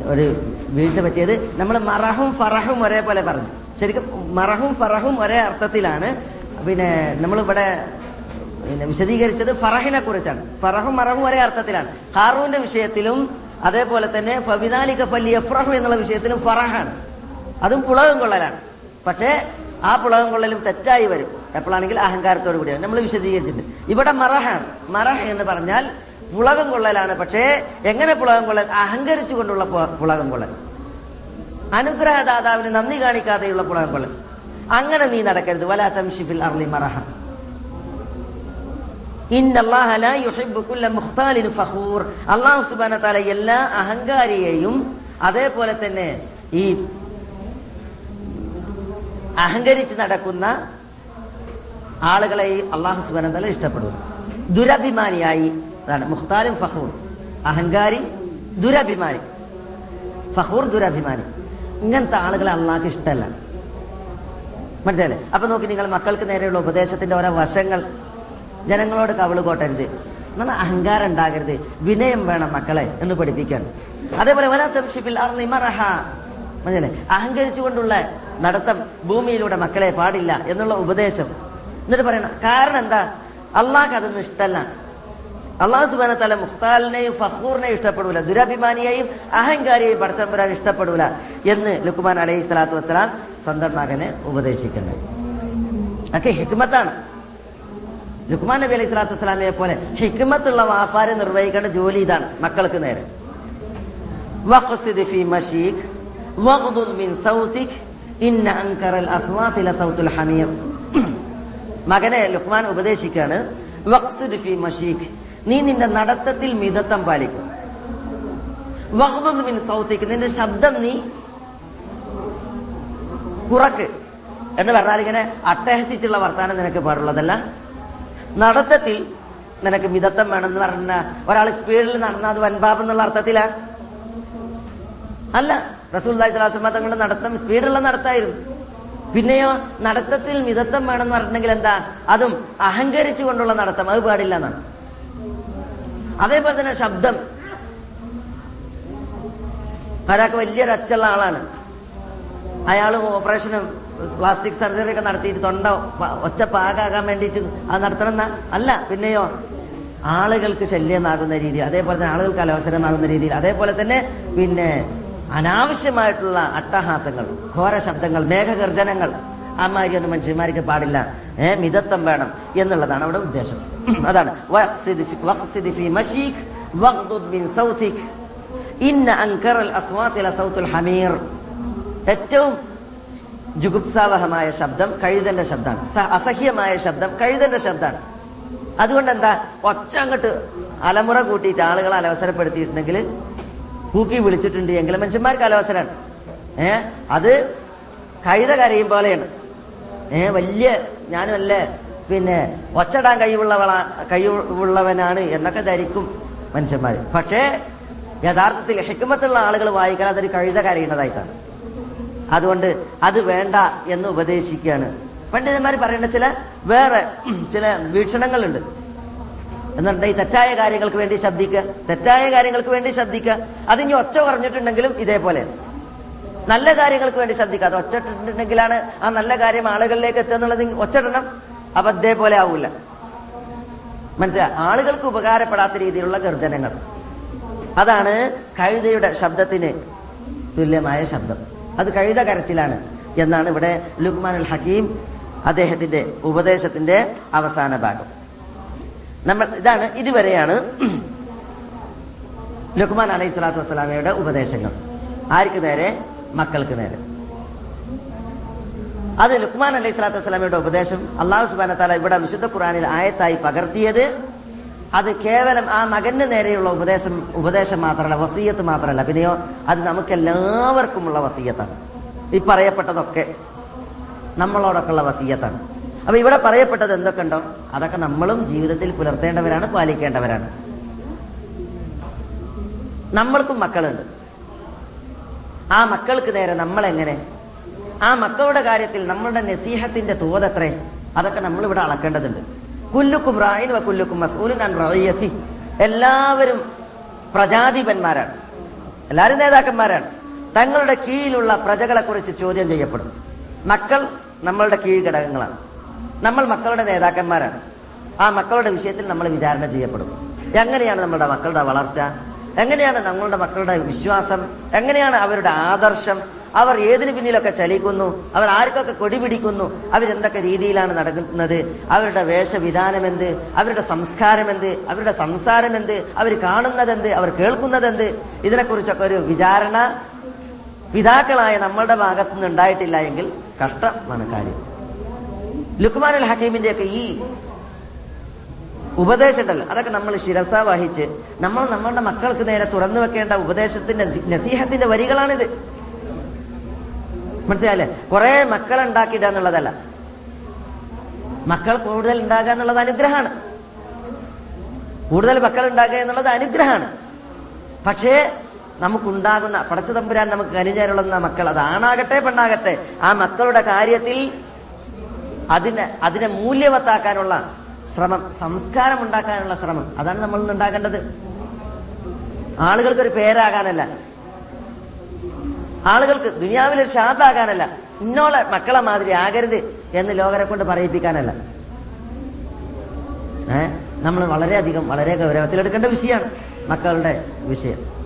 ഒരു വീഴ്ച പറ്റിയത് നമ്മൾ മറഹും ഫറഹും ഒരേപോലെ പറഞ്ഞു. ശരിക്കും മറഹും ഫറഹും ഒരേ അർത്ഥത്തിലാണ്. പിന്നെ നമ്മളിവിടെ പിന്നെ വിശദീകരിച്ചത് ഫറഹിനെ കുറിച്ചാണ്. ഫറഹും മറഹും ഒരേ അർത്ഥത്തിലാണ്. ഹാറൂന്റെ വിഷയത്തിലും അതേപോലെ തന്നെ ഫബിദാലിക പല്ലി എഫ്രഹു എന്നുള്ള വിഷയത്തിലും ഫറഹാണ്. അതും പുളകം കൊള്ളലാണ്. പക്ഷേ ആ പുളകം കൊള്ളലും തെറ്റായി വരും. എപ്പോഴാണെങ്കിൽ അഹങ്കാരത്തോടു കൂടിയാണ്. നമ്മൾ വിശദീകരിച്ചിട്ടുണ്ട്. ഇവിടെ മറഹാണ് മറഹ് എന്ന് പറഞ്ഞാൽ പുളകം കൊള്ളലാണ്. പക്ഷേ എങ്ങനെ പുളകം കൊള്ളൽ അഹങ്കരിച്ചു കൊണ്ടുള്ള പുളകം കൊള്ളൽ. അനുഗ്രഹദാതാവിന് നന്ദി കാണിക്കാതെയുള്ള പുളകം കൊള്ളൽ. അങ്ങനെ നീ നടക്കരുത്. വലാത്തം ഷിഫിൽ അർലി മറഹ. എല്ലാ അഹങ്കാരിയെയും അതേപോലെ തന്നെ ഈ അഹങ്കരിച്ച് നടക്കുന്ന ആളുകളെ അള്ളാഹു സുബാൻ തല ഇഷ്ടപ്പെടുന്നു ദുരഭിമാനിയായി. അതാണ് മുഖ്താരും ഫഹൂർ. അഹങ്കാരി ദുരഭിമാനി. ഫഹൂർ ദുരഭിമാനി. ഇങ്ങനത്തെ ആളുകളെ അള്ളാഹ് ഇഷ്ടമല്ല. മനസ്സിലല്ലേ അപ്പൊ നോക്കി നിങ്ങൾ മക്കൾക്ക് നേരെയുള്ള ഉപദേശത്തിന്റെ ഓരോ വശങ്ങൾ. ജനങ്ങളോട് കവിൾ കോട്ടരുത്. എന്നാൽ അഹങ്കാരം ഉണ്ടാകരുത്. വിനയം വേണം മക്കളെ എന്ന് പഠിപ്പിക്കാൻ അതേപോലെ വലാത്തംഷിപ്പിൽ മനസ്സിലെ അഹങ്കരിച്ചുകൊണ്ടുള്ള നടത്തം ഭൂമിയിലൂടെ മക്കളെ പാടില്ല എന്നുള്ള ഉപദേശം. എന്നിട്ട് പറയണം കാരണം എന്താ? അള്ളാഹ് അതൊന്നും ഇഷ്ടമല്ല അള്ളാഹു സുബാന തല മുഖ്താലിനെയും ഫഹൂറിനെയും ഇഷ്ടപ്പെടൂല. ദുരഭിമാനിയെയും അഹങ്കാരിയെയും പടച്ചമ്പരാൻ ഇഷ്ടപ്പെടൂല എന്ന് ലുക്കുമാൻ അലൈഹി സ്വലാത്തു വസ്സലാം സ്വന്തം ഉപദേശിക്കുന്നത് ഒക്കെ ഹിക്മത്താണ്. ലുക്മാൻ നബി അലൈഹി സ്വലാത്തു വസ്സലാമിയെ പോലെ ഹിക്മത്തുള്ള വാപ്പാരെ നിർവഹിക്കേണ്ട ജോലി ഇതാണ് മക്കൾക്ക് നേരെ. ഇന്ന അൻകറൽ അസ്വാതി ലസൗതുൽ ഹമീർ. മകനെ ലുഹ്മാൻ ഉപദേശിക്കാണ് നീ നിന്റെ നടത്തത്തിൽ മിതത്വം പാലിക്കും. മിൻ നിന്റെ ശബ്ദം നീ കുറക്ക് എന്ന് പറഞ്ഞാൽ ഇങ്ങനെ അട്ടഹസിച്ചുള്ള വർത്താനം നിനക്ക് പാടുള്ളതല്ല. നടത്തത്തിൽ നിനക്ക് മിതത്വം വേണം എന്ന് പറഞ്ഞ ഒരാൾ സ്പീഡിൽ നടന്നാൽ അത് വൻപാപം എന്നുള്ള അർത്ഥത്തിലാ? അല്ല റസൂൽ തങ്ങളുടെ നടത്തം സ്പീഡുള്ള നടത്തായിരുന്നു. പിന്നെയോ നടത്തത്തിൽ മിതത്വം വേണമെന്ന് പറഞ്ഞിട്ടുണ്ടെങ്കിൽ എന്താ? അതും അഹങ്കരിച്ചു കൊണ്ടുള്ള നടത്തം. അത് പാടില്ല എന്നാണ് അതേപോലെ തന്നെ ശബ്ദം. ഒരാൾക്ക് വലിയൊരു അച്ചുള്ള ആളാണ്. അയാൾ ഓപ്പറേഷനും പ്ലാസ്റ്റിക് സർജറി ഒക്കെ നടത്തിയിട്ട് തൊണ്ട ഒച്ച പാകാകാൻ വേണ്ടിയിട്ട് അത് നടത്തണം അല്ല പിന്നെയോ ആളുകൾക്ക് ശല്യമാകുന്ന രീതി അതേപോലെ തന്നെ ആളുകൾക്ക് അലവസരമാകുന്ന രീതിയിൽ അതേപോലെ തന്നെ പിന്നെ അനാവശ്യമായിട്ടുള്ള അട്ടഹാസങ്ങൾ ഘോര ശബ്ദങ്ങൾ മേഘഗർജനങ്ങൾ. അമ്മാരിയൊന്നും മനുഷ്യന്മാർക്ക് പാടില്ല. ഏ മിതത്വം വേണം എന്നുള്ളതാണ് അവിടെ ഉദ്ദേശം. അതാണ്. ഏറ്റവും ജുഗുപ്സാവഹമായ ശബ്ദം കഴുതന്റെ ശബ്ദമാണ്. അസഹ്യമായ ശബ്ദം കഴുതന്റെ ശബ്ദമാണ്. അതുകൊണ്ട് എന്താ ഒച്ച അങ്ങോട്ട് അലമുറ കൂട്ടിയിട്ട് ആളുകളെ അലവസരപ്പെടുത്തിയിട്ടുണ്ടെങ്കിൽ കൂക്കി വിളിച്ചിട്ടുണ്ട് എങ്കിലും മനുഷ്യന്മാർക്ക് അലവസരാണ്. ഏ? അത് കഴുത കരയും പോലെയാണ്. ഏ? വലിയ ഞാനും അല്ല പിന്നെ ഒച്ചടാൻ കഴിവുള്ളവള കഴിവുള്ളവനാണ് എന്നൊക്കെ ധരിക്കും മനുഷ്യന്മാര്. പക്ഷേ യഥാർത്ഥത്തിൽ ഹെക്കുമത്തുള്ള ആളുകൾ വായിക്കാൻ അതൊരു കഴുത കരയുന്നതായിട്ടാണ്. അതുകൊണ്ട് അത് വേണ്ട എന്ന് ഉപദേശിക്കുകയാണ്. പണ്ഡിതന്മാർ പറയേണ്ട ചില വേറെ ചില വീക്ഷണങ്ങളുണ്ട്. എന്നുണ്ടെങ്കിൽ തെറ്റായ കാര്യങ്ങൾക്ക് വേണ്ടി ശ്രദ്ധിക്കുക തെറ്റായ കാര്യങ്ങൾക്ക് വേണ്ടി ശബ്ദിക്കുക അതിനി ഒച്ച പറഞ്ഞിട്ടുണ്ടെങ്കിലും ഇതേപോലെ. നല്ല കാര്യങ്ങൾക്ക് വേണ്ടി ശ്രദ്ധിക്കുക. അത് ഒച്ചിട്ടുണ്ടെങ്കിലാണ് ആ നല്ല കാര്യം ആളുകളിലേക്ക് എത്തുക എന്നുള്ളത് ഒച്ചിടണം അപ്പൊ ഇതേപോലെ ആവൂല. മനസ്സിലായി ആളുകൾക്ക് ഉപകാരപ്പെടാത്ത രീതിയിലുള്ള ഗർജനങ്ങൾ. അതാണ് കഴുതയുടെ ശബ്ദത്തിന് തുല്യമായ ശബ്ദം. അത് കഴുത കരച്ചിലാണ് എന്നാണ് ഇവിടെ ലുക്മാൻ അൽ ഹക്കീം അദ്ദേഹത്തിന്റെ ഉപദേശത്തിന്റെ അവസാന ഭാഗം. നമ്മൾ ഇതാണ് ഇതുവരെയാണ് ലുക്മാൻ അലൈഹി സ്വലാത്തു വസ്സലാമയുടെ ഉപദേശങ്ങൾ. ആർക്ക് നേരെ? മക്കൾക്ക് നേരെ. അത് ലുക്മാൻ അലൈഹി സ്വലാത്തു വസ്സലാമയുടെ ഉപദേശം അള്ളാഹു സുബാന താല ഇവിടെ വിശുദ്ധ ഖുറാനിൽ ആയത്തായി പകർത്തിയത്. അത് കേവലം ആ മകന് നേരെയുള്ള ഉപദേശം ഉപദേശം മാത്രമല്ല വസീയത്ത് മാത്രമല്ല. പിന്നെയോ അത് നമുക്ക് എല്ലാവർക്കുമുള്ള വസീയത്താണ്. ഈ പറയപ്പെട്ടതൊക്കെ നമ്മളോടൊക്കെയുള്ള വസീയത്താണ്. അപ്പൊ ഇവിടെ പറയപ്പെട്ടത് എന്തൊക്കെ ഉണ്ടോ അതൊക്കെ നമ്മളും ജീവിതത്തിൽ പുലർത്തേണ്ടവരാണ് പാലിക്കേണ്ടവരാണ്. നമ്മൾക്കും മക്കളുണ്ട്. ആ മക്കൾക്ക് നേരെ നമ്മൾ എങ്ങനെ ആ മക്കളുടെ കാര്യത്തിൽ നമ്മളുടെ നസീഹത്തിന്റെ തോതത്രേ അതൊക്കെ നമ്മൾ ഇവിടെ അളക്കേണ്ടതുണ്ട്. കുല്ലുക്കും റായിൻ വ കുല്ലുക്കും മസൂലിൻ അൻ റഅയ്യത്തി എല്ലാവരും പ്രജാധിപന്മാരാണ്. എല്ലാവരും നേതാക്കന്മാരാണ്. തങ്ങളുടെ കീഴിലുള്ള പ്രജകളെ കുറിച്ച് ചോദ്യം ചെയ്യപ്പെടും. മക്കൾ നമ്മളുടെ കീഴ് ഘടകങ്ങളാണ്. നമ്മൾ മക്കളുടെ നേതാക്കന്മാരാണ്. ആ മക്കളുടെ വിഷയത്തിൽ നമ്മൾ വിചാരണ ചെയ്യപ്പെടും. എങ്ങനെയാണ് നമ്മുടെ മക്കളുടെ വളർച്ച? എങ്ങനെയാണ് നമ്മളുടെ മക്കളുടെ വിശ്വാസം? എങ്ങനെയാണ് അവരുടെ ആദർശം? അവർ ഏതിനു പിന്നിലൊക്കെ ചലിക്കുന്നു? അവർ ആർക്കൊക്കെ കൊടി പിടിക്കുന്നു? അവരെന്തൊക്കെ രീതിയിലാണ് നടക്കുന്നത്? അവരുടെ വേഷവിധാനം എന്ത് അവരുടെ സംസ്കാരം എന്ത് അവരുടെ സംസാരം എന്ത് അവർ കാണുന്നതെന്ത്? അവർ കേൾക്കുന്നതെന്ത്? ഇതിനെക്കുറിച്ചൊക്കെ ഒരു വിചാരണ പിതാക്കളായ നമ്മളുടെ ഭാഗത്തുനിന്ന് ഉണ്ടായിട്ടില്ല എങ്കിൽ കഷ്ടമാണ് കാര്യം. ലുക്മാൻ അൽ ഹക്കീമിന്റെ ഒക്കെ ഈ ഉപദേശം ഉണ്ടല്ലോ അതൊക്കെ നമ്മൾ ശിരസ വഹിച്ച് നമ്മൾ നമ്മളുടെ മക്കൾക്ക് നേരെ തുറന്നു വെക്കേണ്ട ഉപദേശത്തിന്റെ നസീഹത്തിന്റെ വരികളാണിത്. മനസ്സിലായല്ലേ? കുറെ മക്കളെ ഉണ്ടാക്കിയിട എന്നുള്ളതല്ല. മക്കൾ കൂടുതൽ ഉണ്ടാകുക എന്നുള്ളത് അനുഗ്രഹമാണ്. കൂടുതൽ മക്കൾ ഉണ്ടാകുക എന്നുള്ളത് അനുഗ്രഹമാണ്. പക്ഷേ നമുക്കുണ്ടാകുന്ന പടച്ചു തമ്പുരാൻ നമുക്ക് കനിഞ്ഞാരുള്ളുന്ന മക്കൾ അത് ആണാകട്ടെ പെണ്ണാകട്ടെ ആ മക്കളുടെ കാര്യത്തിൽ അതിനെ അതിനെ മൂല്യവത്താക്കാനുള്ള ശ്രമം സംസ്കാരം ഉണ്ടാക്കാനുള്ള ശ്രമം. അതാണ് നമ്മൾ ഉണ്ടാക്കേണ്ടത്. ആളുകൾക്ക് ഒരു പേരാകാനല്ല. ആളുകൾക്ക് ദുനിയാവിൽ ഒരു ഷാദാകാനല്ല ഇന്നോളെ മക്കളെ മാതിരി ആകരുത് എന്ന് ലോകരെ കൊണ്ട് പറയിപ്പിക്കാനല്ല. ഏ? നമ്മൾ വളരെയധികം വളരെ ഗൗരവത്തിലെടുക്കേണ്ട വിഷയമാണ് മക്കളുടെ വിഷയം.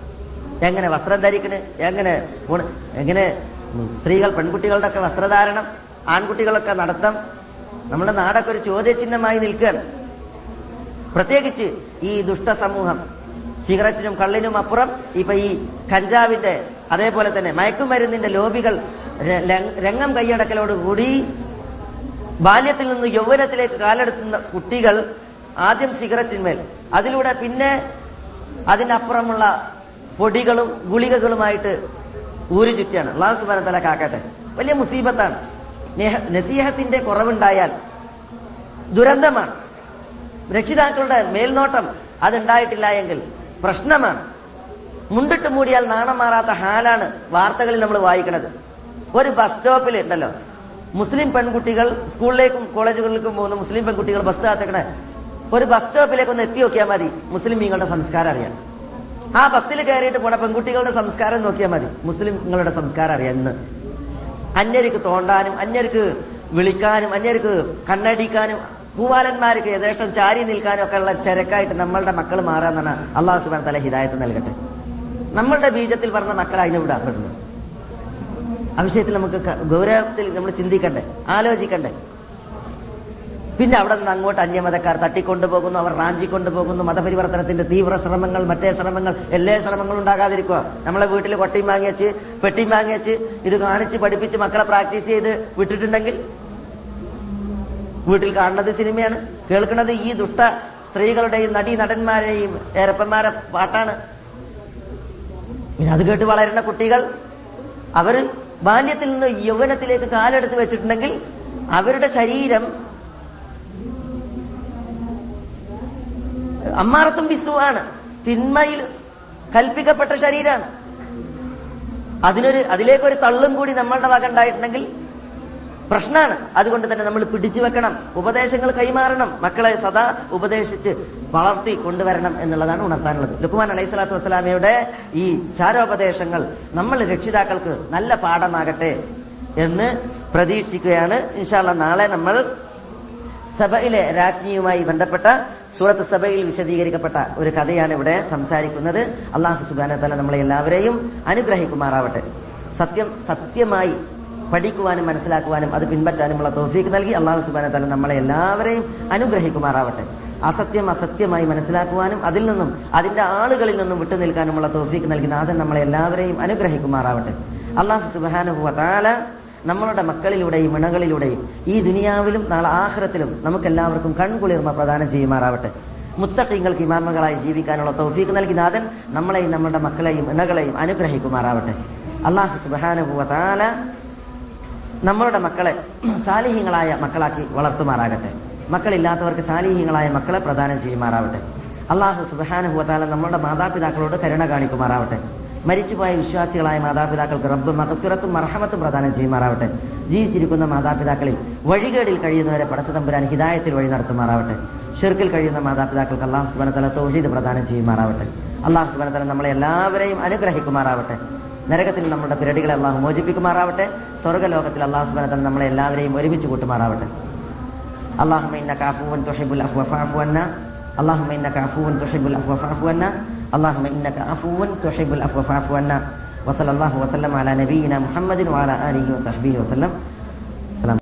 എങ്ങനെ വസ്ത്രം ധരിക്കണ്? എങ്ങനെ എങ്ങനെ സ്ത്രീകൾ പെൺകുട്ടികളുടെ ഒക്കെ വസ്ത്രധാരണം ആൺകുട്ടികളൊക്കെ നടത്തം നമ്മുടെ നാടൊക്കെ ഒരു ചോദ്യചിഹ്നമായി നിൽക്കുകയാണ്. പ്രത്യേകിച്ച് ഈ ദുഷ്ട സമൂഹം സിഗരറ്റിനും കള്ളിനും അപ്പുറം ഇപ്പൊ ഈ കഞ്ചാവിന്റെ അതേപോലെ തന്നെ മയക്കുമരുന്നിന്റെ ലോബികൾ രംഗം കൈയടക്കലോടുകൂടി ബാല്യത്തിൽ നിന്ന് യൗവനത്തിലേക്ക് കാലെടുത്തുന്ന കുട്ടികൾ ആദ്യം സിഗരറ്റിന്മേൽ. അതിലൂടെ പിന്നെ അതിനപ്പുറമുള്ള പൊടികളും ഗുളികകളുമായിട്ട് ഊരു ചുറ്റിയാണ് അള്ളാഹു സുബാന കാക്കട്ടെ. വലിയ മുസീബത്താണ്. നസീഹത്തിന്റെ കുറവുണ്ടായാൽ ദുരന്തമാണ്. രക്ഷിതാക്കളുടെ മേൽനോട്ടം അതുണ്ടായിട്ടില്ല എങ്കിൽ പ്രശ്നമാണ്. മുണ്ടിട്ട് മൂടിയാൽ നാണം മാറാത്ത ഹാലാണ് വാർത്തകളിൽ നമ്മൾ വായിക്കുന്നത് ഒരു ബസ് സ്റ്റോപ്പിൽ ഉണ്ടല്ലോ. മുസ്ലിം പെൺകുട്ടികൾ സ്കൂളിലേക്കും കോളേജുകളിലേക്കും പോകുന്ന മുസ്ലിം പെൺകുട്ടികൾ ബസ് കാത്തക്കണേ ഒരു ബസ് സ്റ്റോപ്പിലേക്ക് ഒന്ന് എത്തി നോക്കിയാൽ മതി. മുസ്ലിം മുസ്ലിമീങ്ങളുടെ സംസ്കാരം അറിയാം ആ ബസ്സിൽ കയറിയിട്ട് പോണ പെൺകുട്ടികളുടെ സംസ്കാരം നോക്കിയാൽ മതി. മുസ്ലിംങ്ങളുടെ സംസ്കാരം ഇന്ന്. അന്യർക്ക് തോണ്ടാനും അന്യർക്ക് വിളിക്കാനും അന്യർക്ക് കണ്ണടിക്കാനും ഭൂവാലന്മാർക്ക് യഥേഷ്ടം ചാരി നിൽക്കാനും ഒക്കെ ഉള്ള ചരക്കായിട്ട് നമ്മളുടെ മക്കൾ മാറാന്നാണ് അള്ളാഹു സുബാൻ തല ഹിദായത്ത് നൽകട്ടെ. നമ്മളുടെ ബീജത്തിൽ പറഞ്ഞ മക്കൾ അതിനെ വിടാപ്പെടുന്നു ആ വിഷയത്തിൽ നമുക്ക് ഗൗരവത്തിൽ നമ്മൾ ചിന്തിക്കണ്ടേ ആലോചിക്കണ്ടേ. പിന്നെ അവിടെ നിന്ന് അങ്ങോട്ട് അന്യമതക്കാർ തട്ടിക്കൊണ്ടുപോകുന്നു അവർ റാഞ്ചിക്കൊണ്ടുപോകുന്നു മതപരിവർത്തനത്തിന്റെ തീവ്ര ശ്രമങ്ങൾ മറ്റേ ശ്രമങ്ങൾ എല്ലാ ശ്രമങ്ങളും ഉണ്ടാകാതിരിക്കുക. നമ്മളെ വീട്ടിൽ കൊട്ടിയും വാങ്ങിയച്ച് പെട്ടിയും വാങ്ങിയച്ച് ഇത് കാണിച്ച് പഠിപ്പിച്ച് മക്കളെ പ്രാക്ടീസ് ചെയ്ത് വിട്ടിട്ടുണ്ടെങ്കിൽ വീട്ടിൽ കാണുന്നത് സിനിമയാണ്. കേൾക്കുന്നത് ഈ ദുഷ്ട സ്ത്രീകളുടെയും നടീ നടന്മാരെയും ഏരപ്പന്മാരെ പാട്ടാണ്. പിന്നെ അത് കേട്ട് വളരുന്ന കുട്ടികൾ അവർ ബാല്യത്തിൽ നിന്ന് യൗവനത്തിലേക്ക് കാലെടുത്ത് വെച്ചിട്ടുണ്ടെങ്കിൽ അവരുടെ ശരീരം അമ്മാറത്തും ബിസുവാണ് തിന്മയിൽ കൽപ്പിക്കപ്പെട്ട ശരീരമാണ് അതിനൊരു അതിലേക്കൊരു തള്ളും കൂടി നമ്മളുടെ വക ഉണ്ടായിട്ടുണ്ടെങ്കിൽ പ്രശ്നമാണ് അതുകൊണ്ട് തന്നെ നമ്മൾ പിടിച്ചു വെക്കണം. ഉപദേശങ്ങൾ കൈമാറണം. മക്കളെ സദാ ഉപദേശിച്ച് വളർത്തി കൊണ്ടുവരണം എന്നുള്ളതാണ് ഉണർത്താനുള്ളത്. ലുക്കുമാൻ അലൈഹി സ്വലാത്തു വസ്സലാമയുടെ ഈ ചാരോപദേശങ്ങൾ നമ്മൾ രക്ഷിതാക്കൾക്ക് നല്ല പാഠമാകട്ടെ എന്ന് പ്രതീക്ഷിക്കുകയാണ്. ഇൻഷാല്ല നാളെ നമ്മൾ സഭയിലെ രാജ്ഞിയുമായി ബന്ധപ്പെട്ട സൂറത്ത് സഭയിൽ വിശദീകരിക്കപ്പെട്ട ഒരു കഥയാണ് ഇവിടെ സംസാരിക്കുന്നത്. അള്ളാഹു സുബാന തല നമ്മളെ എല്ലാവരെയും അനുഗ്രഹിക്കുമാറാവട്ടെ. സത്യം സത്യമായി പഠിക്കുവാനും മനസ്സിലാക്കുവാനും അത് പിൻപറ്റാനുമുള്ള തോഫീക്ക് നൽകി അള്ളാഹു സുബാന തല നമ്മളെ എല്ലാവരെയും അനുഗ്രഹിക്കുമാറാവട്ടെ. അസത്യം അസത്യമായി മനസ്സിലാക്കുവാനും അതിൽ നിന്നും അതിന്റെ ആളുകളിൽ നിന്നും വിട്ടു നിൽക്കാനുമുള്ള തോഫീക്ക് നൽകി നാഥൻ നമ്മളെ എല്ലാവരെയും അനുഗ്രഹിക്കുമാറാവട്ടെ. അള്ളാഹു സുബാനുഹുവ നമ്മളുടെ മക്കളിലൂടെയും ഇണകളിലൂടെയും ഈ ദുനിയാവിലും നാളെ ആഹ്റത്തിലും നമുക്കെല്ലാവർക്കും കൺകുളിർമ പ്രദാനം ചെയ്യുമാറാവട്ടെ. മുത്തക്കിങ്ങൾക്ക് ഇമാമകളായി ജീവിക്കാനുള്ള തൗഫീക്ക് നൽകി നാഥൻ നമ്മളെയും നമ്മുടെ മക്കളെയും ഇണകളെയും അനുഗ്രഹിക്കുമാറാവട്ടെ. അള്ളാഹു സുബാനുഭൂവ താല നമ്മളുടെ മക്കളെ സാലിഹ്യങ്ങളായ മക്കളാക്കി വളർത്തുമാറാകട്ടെ. മക്കളില്ലാത്തവർക്ക് സാലിഹ്യങ്ങളായ മക്കളെ പ്രദാനം ചെയ്യുമാറാവട്ടെ. അള്ളാഹു സുബാനുഭവത്താല നമ്മളുടെ മാതാപിതാക്കളോട് കരുണ കാണിക്കുമാറാവട്ടെ. മരിച്ചുപോയ വിശ്വാസികളായ മാതാപിതാക്കൾക്ക് റബ്ബ് മഹത്തുറത്തും മർഹമത്തും പ്രദാനം ചെയ്യുമാറാവട്ടെ. ജീവിച്ചിരിക്കുന്ന മാതാപിതാക്കളിൽ വഴികേടിൽ കഴിയുന്നവരെ പടച്ചതമ്പുരാൻ ഹിതായത്തിൽ വഴി നടത്തുമാറാവട്ടെ. ഷിർക്കിൽ കഴിയുന്ന മാതാപിതാക്കൾക്ക് അള്ളാഹു സുബനത്തല തോഹീദ് പ്രദാനം ചെയ്യുമാറാവട്ടെ. അള്ളാഹു സുബനത്തല നമ്മളെ എല്ലാവരെയും അനുഗ്രഹിക്കുമാറാവട്ടെ. നരകത്തിൽ നമ്മുടെ പിരടികളെ അള്ളാഹു മോചിപ്പിക്കുമാറാവട്ടെ. സ്വർഗലോകത്തിൽ അള്ളാഹു സുബനത്തല നമ്മളെ എല്ലാവരെയും ഒരുമിച്ച് കൂട്ടുമാറാവട്ടെ. അള്ളാഹു അള്ളാഹു തുഹിബുൽ തുഹിബുൽ اللهم إنك عفو تحب العفو فاعف عنا. وصلى الله وسلم على نبينا محمد وعلى آله وصحبه وسلم.